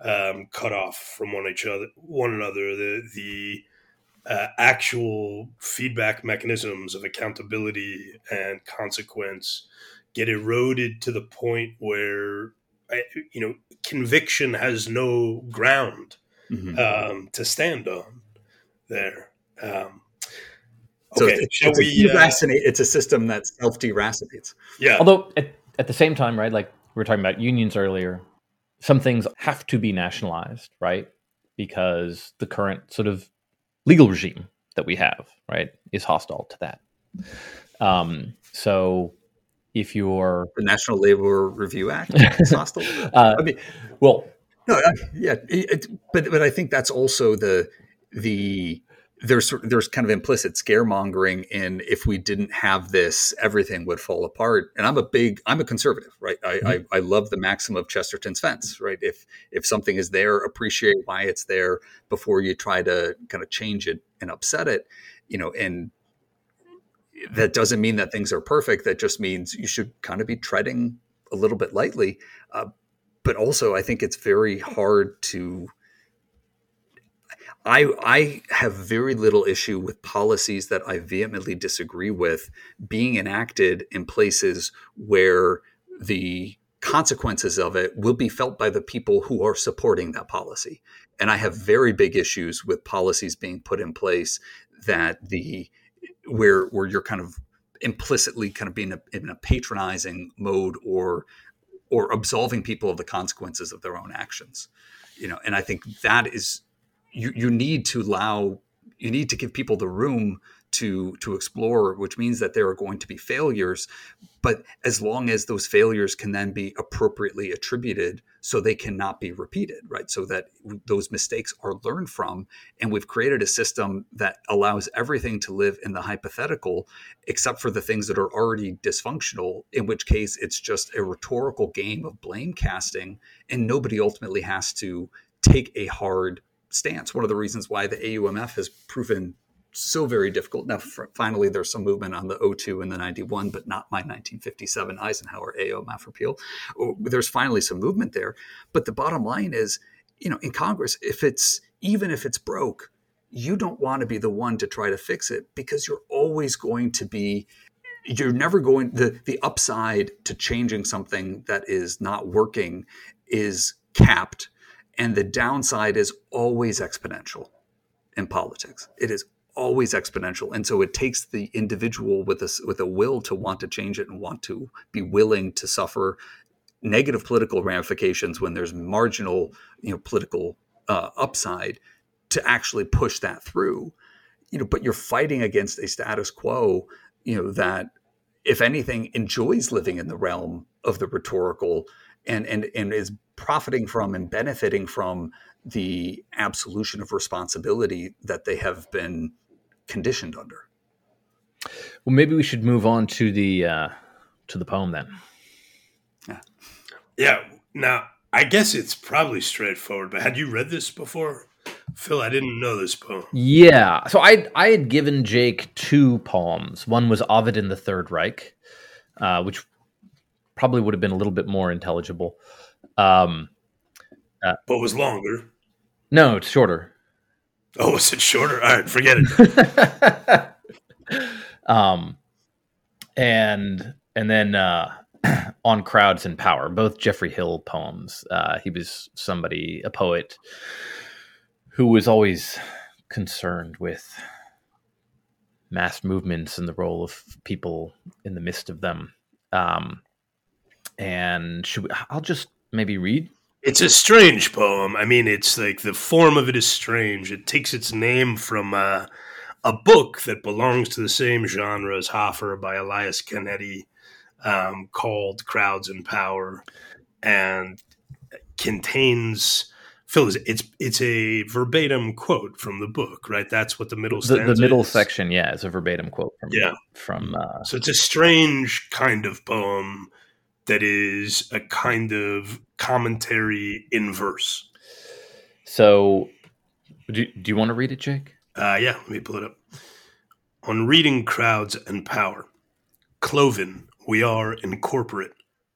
um, cut off from one each other, one another. The the uh, actual feedback mechanisms of accountability and consequence get eroded to the point where you know conviction has no ground mm-hmm. um, to stand on there. Um, so okay, it's, it's, we, a uh, it's a system that self deracinates. Yeah. Although at, at the same time, right, like we were talking about unions earlier, some things have to be nationalized, right? Because the current sort of legal regime that we have, right, is hostile to that. Um, so if you're the National Labor Review Act is hostile. uh, I mean, well, no, yeah, it, but but I think that's also the the there's there's kind of implicit scaremongering in if we didn't have this, everything would fall apart. And I'm a big I'm a conservative, right? I, mm-hmm. I, I love the maxim of Chesterton's fence, right? If if something is there, appreciate why it's there before you try to kind of change it and upset it, you know. And that doesn't mean that things are perfect. That just means you should kind of be treading a little bit lightly. Uh, but also, I think it's very hard to I, I have very little issue with policies that I vehemently disagree with being enacted in places where the consequences of it will be felt by the people who are supporting that policy. And I have very big issues with policies being put in place that the where where you're kind of implicitly kind of being a, in a patronizing mode or or absolving people of the consequences of their own actions. You know, and I think that is you you need to allow you need to give people the room to to explore, which means that there are going to be failures. But as long as those failures can then be appropriately attributed, so they cannot be repeated, right? So that those mistakes are learned from, and we've created a system that allows everything to live in the hypothetical, except for the things that are already dysfunctional. In which case, it's just a rhetorical game of blame casting, and nobody ultimately has to take a hard stance. One of the reasons why the AUMF has proven so very difficult. Now, finally, there's some movement on the O2 and the 91, but not my 1957 Eisenhower AUMF repeal. Oh, there's finally some movement there. But the bottom line is, you know, in Congress, if it's even if it's broke, you don't want to be the one to try to fix it because you're always going to be you're never going the the upside to changing something that is not working is capped and the downside is always exponential in politics. It is always exponential, and so it takes the individual with a with a will to want to change it and want to be willing to suffer negative political ramifications when there's marginal, you know, political uh, upside to actually push that through. You know, but you're fighting against a status quo, you know, that if anything enjoys living in the realm of the rhetorical and and and is profiting from and benefiting from the absolution of responsibility that they have been conditioned under. Well, maybe we should move on to the uh, to the poem then. Yeah. Yeah. Now, I guess it's probably straightforward, but had you read this before? Phil, I didn't know this poem. Yeah. So I I had given Jake two poems. One was Ovid in the Third Reich, uh, which probably would have been a little bit more intelligible. Um, uh, but was longer. No, it's shorter. Oh, is it shorter? All right, forget it. um, and and then uh, on crowds and power, both Geoffrey Hill poems. Uh, he was somebody, a poet, who was always concerned with mass movements and the role of people in the midst of them. Um, and should we, I'll just maybe read it's a strange poem. I mean, it's like the form of it is strange. It takes its name from uh, a book that belongs to the same genre as Hoffer by Elias Canetti um, called Crowds and Power and contains Phil it's it's a verbatim quote from the book, right? That's what the middle the, the middle is. section, yeah, is a verbatim quote from yeah from. Uh, so it's a strange kind of poem that is a kind of commentary in verse. So, do, do you want to read it, Jake? Uh, yeah, let me pull it up. On reading crowds and power, cloven, we are incorporate,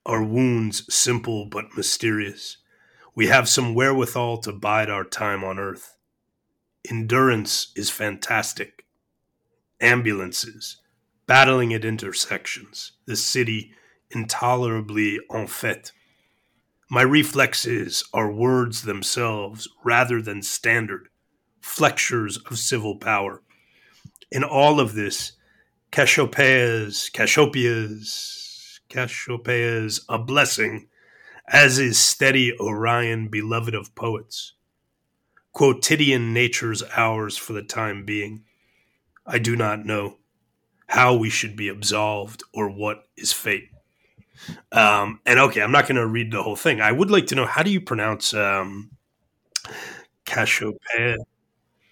our wounds simple but mysterious. We have some wherewithal to bide our time on earth. Endurance is fantastic. Ambulances, battling at intersections, the city intolerably en fête. My reflexes are words themselves rather than standard, flexures of civil power. In all of this, Cassiopeia's, Cassiopeia's, Cassiopeia's a blessing, as is steady Orion, beloved of poets. Quotidian nature's ours for the time being. I do not know how we should be absolved or what is fate. Um, and okay, I'm not going to read the whole thing. I would like to know how do you pronounce um, Cassiopeia?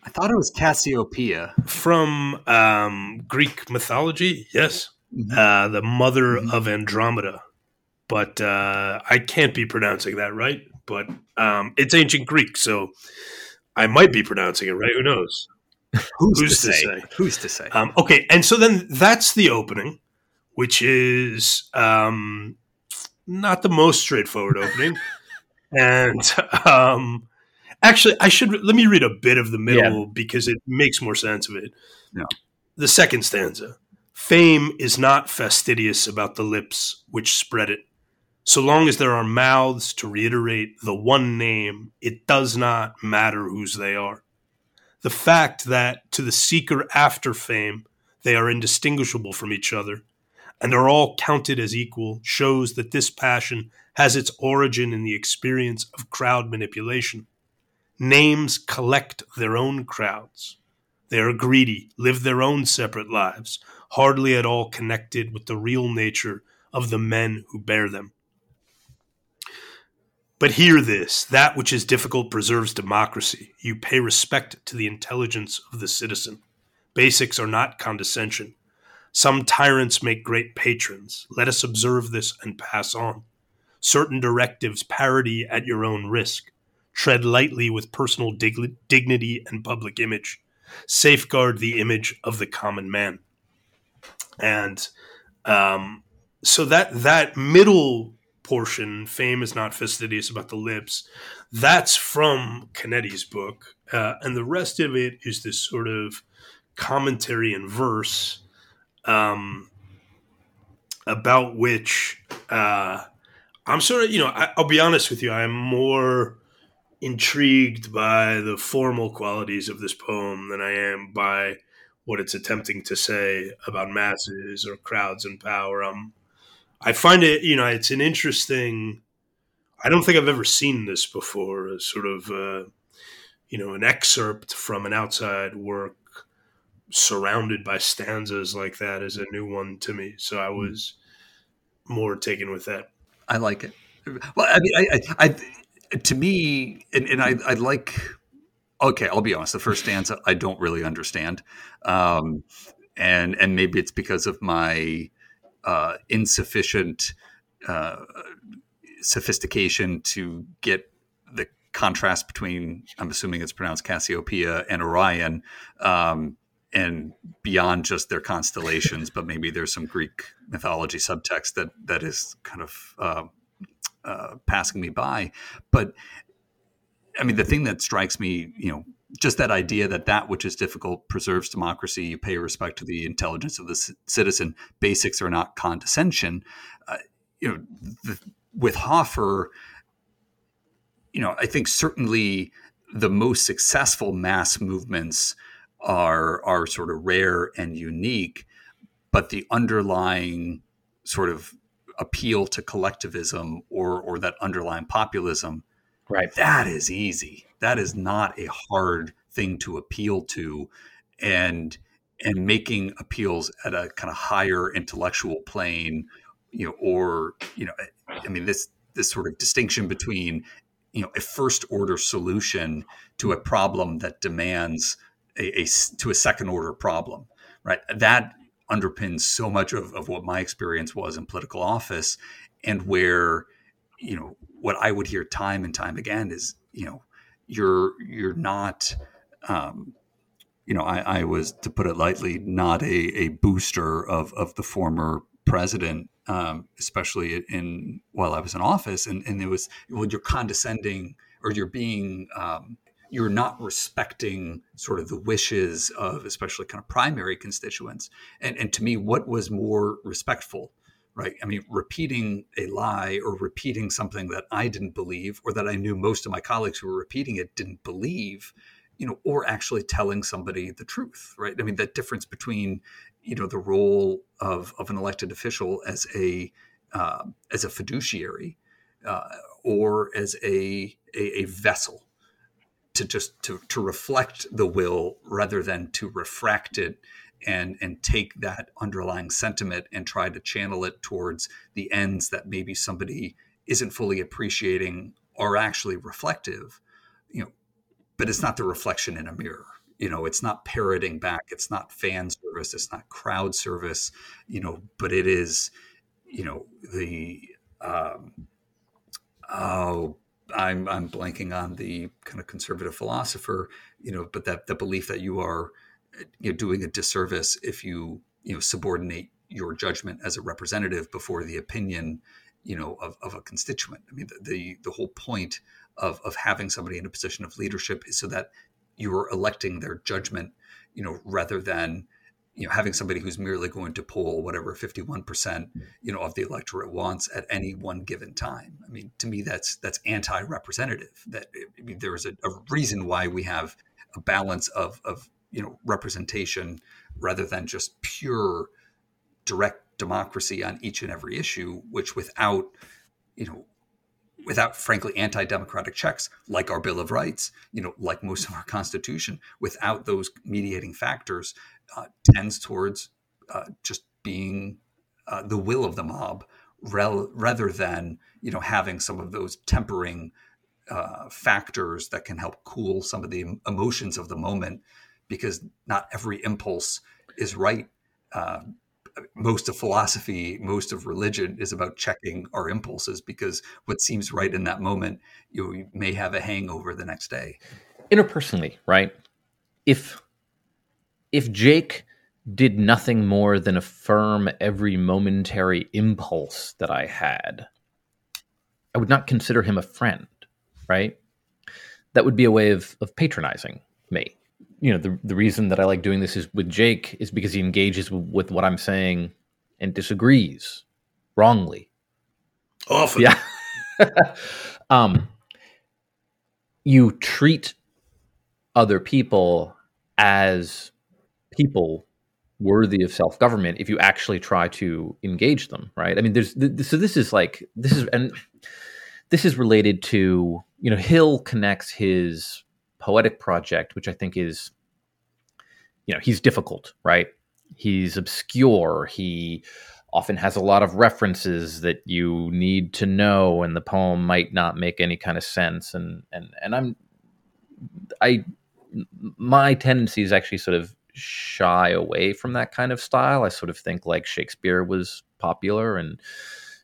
I thought it was Cassiopeia from um, Greek mythology. Yes, mm-hmm. uh, the mother mm-hmm. of Andromeda. But uh, I can't be pronouncing that right. But um, it's ancient Greek, so I might be pronouncing it right. Who knows? Who's, Who's to, to, say? say? Who's to say? Um, okay, and so then that's the opening which is um, not the most straightforward opening. and um, actually, I should let me read a bit of the middle yeah. because it makes more sense of it. Yeah. The second stanza Fame is not fastidious about the lips which spread it. So long as there are mouths to reiterate the one name, it does not matter whose they are. The fact that to the seeker after fame, they are indistinguishable from each other and are all counted as equal shows that this passion has its origin in the experience of crowd manipulation. Names collect their own crowds. They are greedy, live their own separate lives, hardly at all connected with the real nature of the men who bear them. But hear this that which is difficult preserves democracy. You pay respect to the intelligence of the citizen. Basics are not condescension. Some tyrants make great patrons. Let us observe this and pass on. Certain directives parody at your own risk. Tread lightly with personal dig- dignity and public image. Safeguard the image of the common man. And um, so that that middle portion, fame is not fastidious about the lips, that's from Canetti's book, uh, and the rest of it is this sort of commentary in verse um, about which uh, I'm sort of, you know, I, I'll be honest with you, I'm more intrigued by the formal qualities of this poem than I am by what it's attempting to say about masses or crowds and power. Um, I find it, you know, it's an interesting. I don't think I've ever seen this before. A sort of, uh, you know, an excerpt from an outside work surrounded by stanzas like that is a new one to me. So I hmm. was more taken with that. I like it. Well, I mean, I, I, I to me, and, and I, I like. Okay, I'll be honest. The first stanza I don't really understand, um, and and maybe it's because of my uh, insufficient uh, sophistication to get the contrast between. I'm assuming it's pronounced Cassiopeia and Orion. Um, and beyond just their constellations, but maybe there's some Greek mythology subtext that that is kind of uh, uh, passing me by. But I mean, the thing that strikes me, you know, just that idea that that which is difficult preserves democracy. You pay respect to the intelligence of the c- citizen. Basics are not condescension. Uh, you know, the, with Hoffer, you know, I think certainly the most successful mass movements are are sort of rare and unique, but the underlying sort of appeal to collectivism or or that underlying populism, right? That is easy. That is not a hard thing to appeal to, and and making appeals at a kind of higher intellectual plane, you know, or you know, I mean this this sort of distinction between you know a first order solution to a problem that demands a, a, to a second order problem, right? That underpins so much of, of what my experience was in political office, and where you know what I would hear time and time again is you know you're you're not um, you know I, I, was to put it lightly not a, a booster of of the former president um, especially in while I was in office and and it was well you're condescending or you're being um, you're not respecting sort of the wishes of especially kind of primary constituents. And, and to me, what was more respectful, right? I mean, repeating a lie or repeating something that I didn't believe or that I knew most of my colleagues who were repeating it didn't believe, you know, or actually telling somebody the truth, right? I mean, that difference between, you know, the role of, of an elected official as a uh, as a fiduciary uh, or as a, a, a vessel to just to, to reflect the will rather than to refract it and and take that underlying sentiment and try to channel it towards the ends that maybe somebody isn't fully appreciating are actually reflective you know but it's not the reflection in a mirror. You know it's not parroting back. It's not fan service. It's not crowd service you know but it is you know the um, oh I'm I'm blanking on the kind of conservative philosopher, you know, but that the belief that you are you know, doing a disservice if you you know subordinate your judgment as a representative before the opinion, you know, of, of a constituent. I mean, the, the the whole point of of having somebody in a position of leadership is so that you are electing their judgment, you know, rather than you know having somebody who's merely going to poll whatever 51% hmm. you know of the electorate wants at any one given time. I mean to me that's that's anti-representative that I mean, there is a, a reason why we have a balance of of you know representation rather than just pure direct democracy on each and every issue which without you know without frankly anti-democratic checks like our bill of rights you know like most of our constitution without those mediating factors uh, tends towards uh, just being uh, the will of the mob rel- rather than you know having some of those tempering uh, factors that can help cool some of the emotions of the moment because not every impulse is right uh, most of philosophy, most of religion is about checking our impulses because what seems right in that moment, you, may have a hangover the next day. Interpersonally, right? If if Jake did nothing more than affirm every momentary impulse that I had, I would not consider him a friend, right? That would be a way of, of patronizing me you know the the reason that I like doing this is with Jake is because he engages with what I'm saying and disagrees wrongly. Often, yeah. um, you treat other people as people worthy of self government if you actually try to engage them, right? I mean, there's th- so this is like this is and this is related to you know Hill connects his poetic project, which I think is, you know, he's difficult, right? He's obscure. He often has a lot of references that you need to know, and the poem might not make any kind of sense. And and and I'm, I, my tendency is actually sort of shy away from that kind of style. I sort of think like Shakespeare was popular and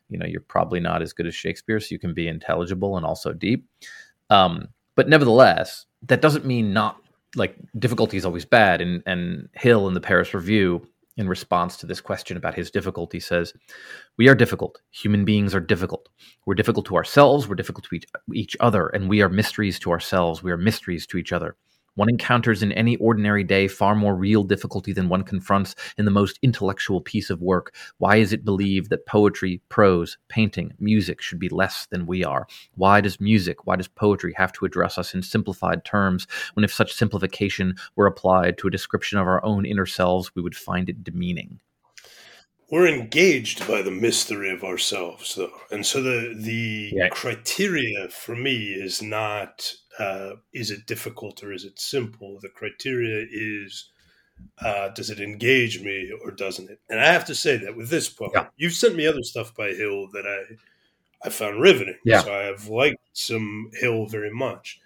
you know you're probably not as good as shakespeare so you can be intelligible and also deep um, but nevertheless that doesn't mean not like difficulty is always bad. And and Hill in the Paris Review, in response to this question about his difficulty, says, "We are difficult. Human beings are difficult. We're difficult to ourselves. We're difficult to each, each other, and we are mysteries to ourselves. We are mysteries to each other. One encounters in any ordinary day far more real difficulty than one confronts in the most intellectual piece of work. Why is it believed that poetry, prose, painting, music should be less than we are? Why does music, why does poetry have to address us in simplified terms when if such simplification were applied to a description of our own inner selves, we would find it demeaning? we're engaged by the mystery of ourselves though and so the the yeah. criteria for me is not uh, is it difficult or is it simple the criteria is uh, does it engage me or doesn't it and i have to say that with this poem yeah. you've sent me other stuff by hill that i i found riveting yeah. so i have liked some hill very much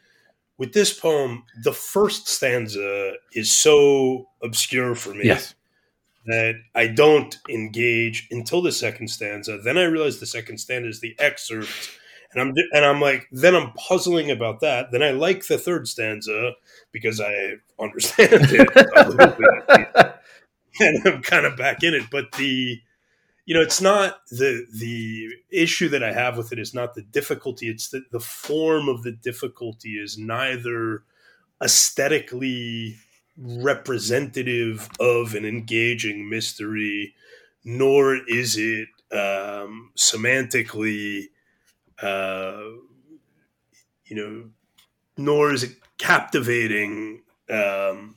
with this poem the first stanza is so obscure for me yes that I don't engage until the second stanza. Then I realize the second stanza is the excerpt, and I'm and I'm like, then I'm puzzling about that. Then I like the third stanza because I understand it, and I'm kind of back in it. But the you know, it's not the the issue that I have with it is not the difficulty. It's that the form of the difficulty is neither aesthetically representative of an engaging mystery, nor is it um, semantically, uh, you know, nor is it captivating um,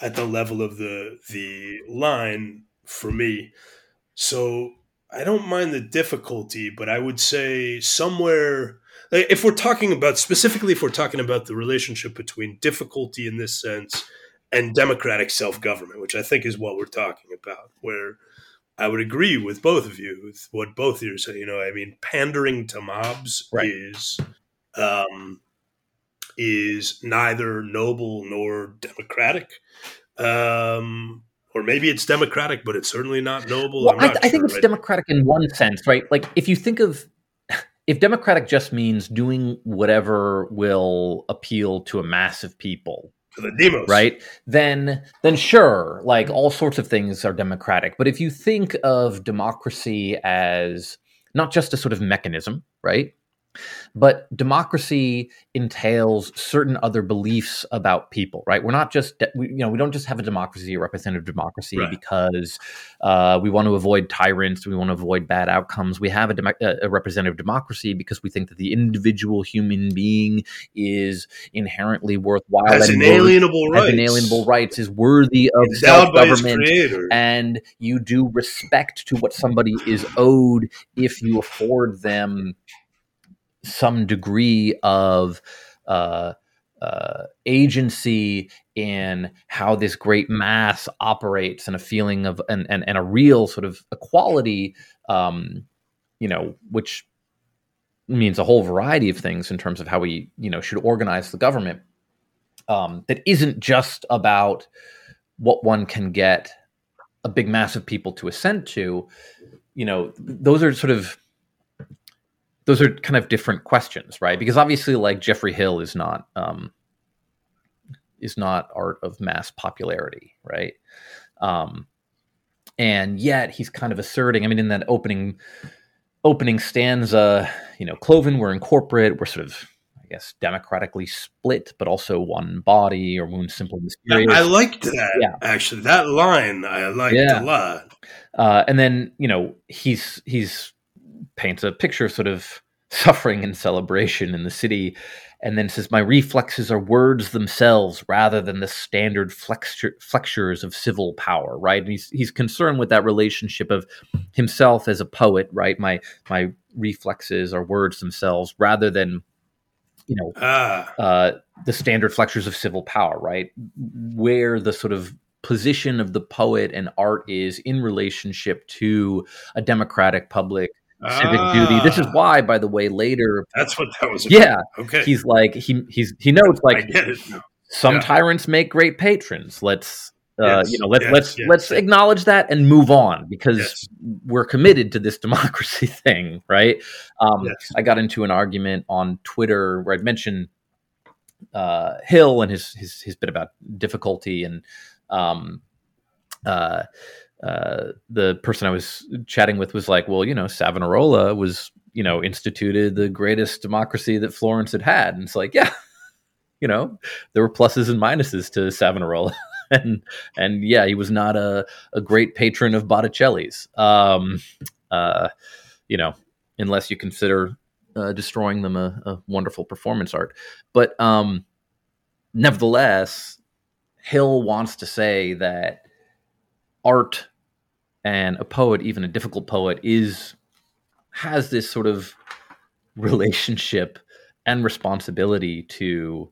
at the level of the the line for me. So I don't mind the difficulty, but I would say somewhere if we're talking about specifically if we're talking about the relationship between difficulty in this sense and democratic self government, which I think is what we're talking about. Where I would agree with both of you with what both of you are saying. You know, I mean, pandering to mobs right. is um, is neither noble nor democratic. Um, or maybe it's democratic, but it's certainly not noble. Well, I, I sure, think it's right? democratic in one sense, right? Like if you think of if democratic just means doing whatever will appeal to a mass of people, the demos. right? Then then sure like all sorts of things are democratic. But if you think of democracy as not just a sort of mechanism right but democracy entails certain other beliefs about people, right? We're not just, we, you know, we don't just have a democracy, a representative democracy, right. because uh, we want to avoid tyrants, we want to avoid bad outcomes. We have a, dem- a, representative democracy because we think that the individual human being is inherently worthwhile, has inalienable rights, has inalienable rights, is worthy of self government, and you do respect to what somebody is owed if you afford them some degree of uh, uh, agency in how this great mass operates and a feeling of and and, and a real sort of equality um, you know which means a whole variety of things in terms of how we you know should organize the government um, that isn't just about what one can get a big mass of people to assent to. You know those are sort of those are kind of different questions, right? Because obviously, like Geoffrey Hill is not um, is not art of mass popularity, right? Um, and yet he's kind of asserting. I mean, in that opening opening stanza, you know, Cloven, we're in corporate, we're sort of, I guess, democratically split, but also one body, or Moon simple mysterious. I liked that. Yeah. actually, that line I liked yeah. a lot. Uh, and then you know he's he's paints a picture of sort of suffering and celebration in the city and then says my reflexes are words themselves rather than the standard flexure, flexures of civil power right? And he's he's concerned with that relationship of himself as a poet right? My my reflexes are words themselves rather than you know ah. uh, the standard flexures of civil power right? Where the sort of position of the poet and art is in relationship to a democratic public civic ah. duty. This is ah. why, by the way, later. That's what that was. About. Yeah. Okay. He's like he he's he knows like some yeah. tyrants make great patrons. Let's uh, yes, you know let's yes, let's yes, let's acknowledge that and move on because we're committed to this democracy thing, right? Um, I got into an argument on Twitter where I'd mentioned uh, Hill and his his his bit about difficulty and um, uh, uh, the person I was chatting with was like, well, you know, Savonarola was, you know, instituted the greatest democracy that Florence had had. And it's like, yeah, you know, there were pluses and minuses to Savonarola. and, and yeah, he was not a, a great patron of Botticelli's, um, uh, you know, unless you consider uh, destroying them a, a, wonderful performance art. But um, nevertheless, Hill wants to say that art and a poet, even a difficult poet, is has this sort of relationship and responsibility to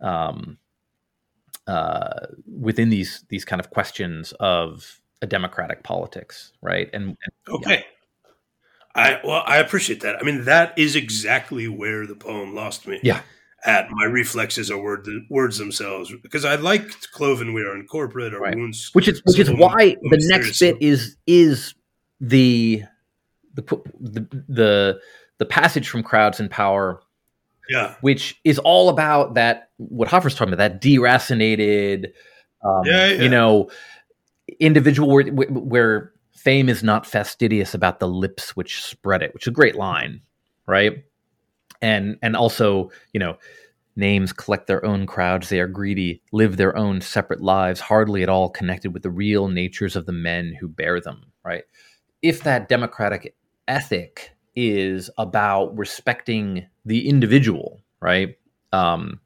um, uh, within these these kind of questions of a democratic politics, right? And, and okay, yeah. I well, I appreciate that. I mean, that is exactly where the poem lost me. Yeah, at my reflexes are word, words themselves because I liked Cloven We Are in Corporate or right. Wounds, which is which is why the next bit is is the the the the, the passage from crowds and power. Yeah, which is all about that. What Hoffer's talking about that deracinated, um, yeah, yeah. you know, individual where, where fame is not fastidious about the lips which spread it, which is a great line, right? And and also you know names collect their own crowds. They are greedy live their own separate lives hardly at all connected with the real natures of the men who bear them right? If that democratic ethic is about respecting the individual right um,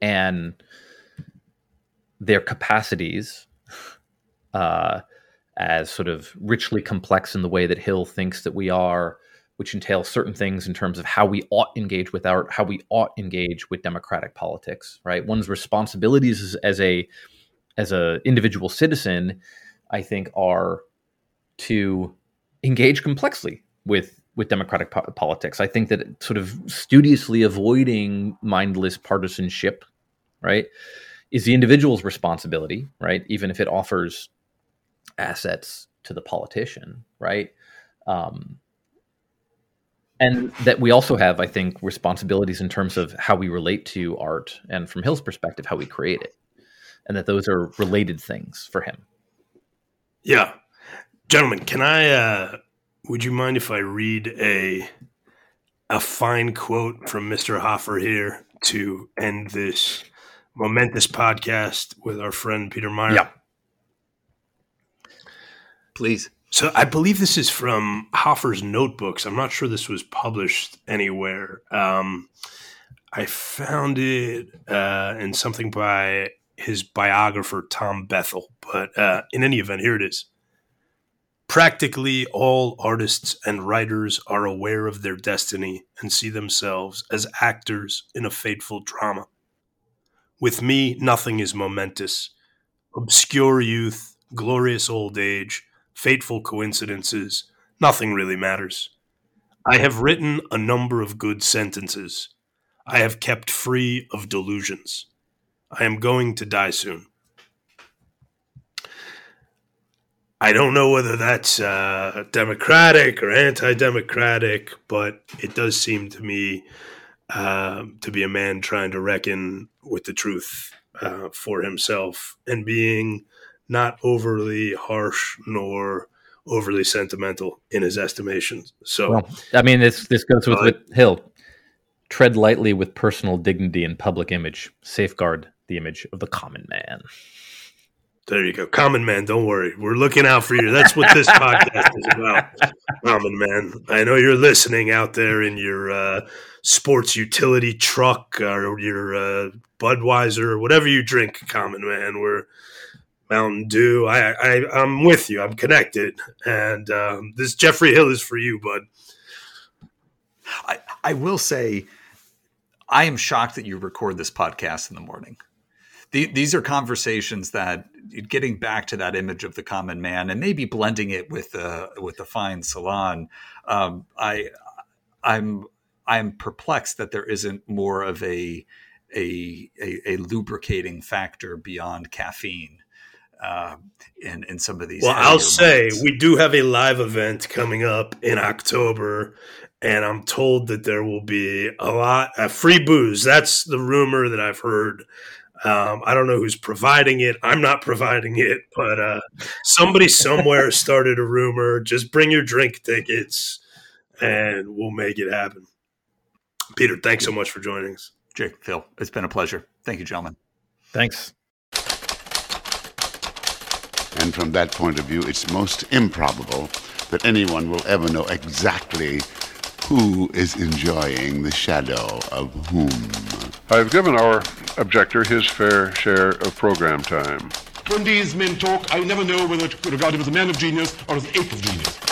and their capacities uh, as sort of richly complex in the way that hill thinks that we are which entails certain things in terms of how we ought engage with our how we ought engage with democratic politics right? One's responsibilities as, as a as a individual citizen i think are to engage complexly with with democratic po- politics. I think that sort of studiously avoiding mindless partisanship right is the individual's responsibility right? Even if it offers assets to the politician right? Um, and that we also have i think responsibilities in terms of how we relate to art and from hill's perspective how we create it and that those are related things for him. Yeah. Gentlemen can i uh would you mind if i read a a fine quote from mr hoffer here to end this momentous podcast with our friend peter meijer? Yeah. Please so I believe this is from Hoffer's notebooks. I'm not sure this was published anywhere. Um, I found it uh, in something by his biographer Tom Bethell. But uh, in any event, here it is. Practically all artists and writers are aware of their destiny and see themselves as actors in a fateful drama. With me, nothing is momentous. Obscure youth, glorious old age, fateful coincidences, nothing really matters. I have written a number of good sentences. I have kept free of delusions. I am going to die soon. I don't know whether that's uh, democratic or anti-democratic, but it does seem to me uh, to be a man trying to reckon with the truth uh, for himself and being not overly harsh nor overly sentimental in his estimations. So, well, I mean, this this goes with, with Hill. Tread lightly with personal dignity and public image. Safeguard the image of the common man. There you go. Common man, don't worry. We're looking out for you. That's what this podcast is about. Common man. I know you're listening out there in your uh, sports utility truck or your uh, Budweiser or whatever you drink, common man. We're Mountain Dew. I, I I'm with you. I'm connected. And um, this Geoffrey Hill is for you, bud. I, I will say I am shocked that you record this podcast in the morning the, these are conversations that getting back to that image of the common man and maybe blending it with the with the fine salon. Um, I I'm I'm perplexed that there isn't more of a a, a, a lubricating factor beyond caffeine uh, in in some of these. Well, I'll say we do have a live event coming up in October, and I'm told that there will be a lot of free booze. That's the rumor that I've heard. Um, I don't know who's providing it. I'm not providing it, but uh, somebody somewhere started a rumor. Just bring your drink tickets, and we'll make it happen. Peter, thanks so much for joining us. Jake, Phil, it's been a pleasure. Thank you, gentlemen. Thanks. And from that point of view, it's most improbable that anyone will ever know exactly who is enjoying the shadow of whom. I've given our objector his fair share of program time. When these men talk, I never know whether to regard him as a man of genius or as an ape of genius.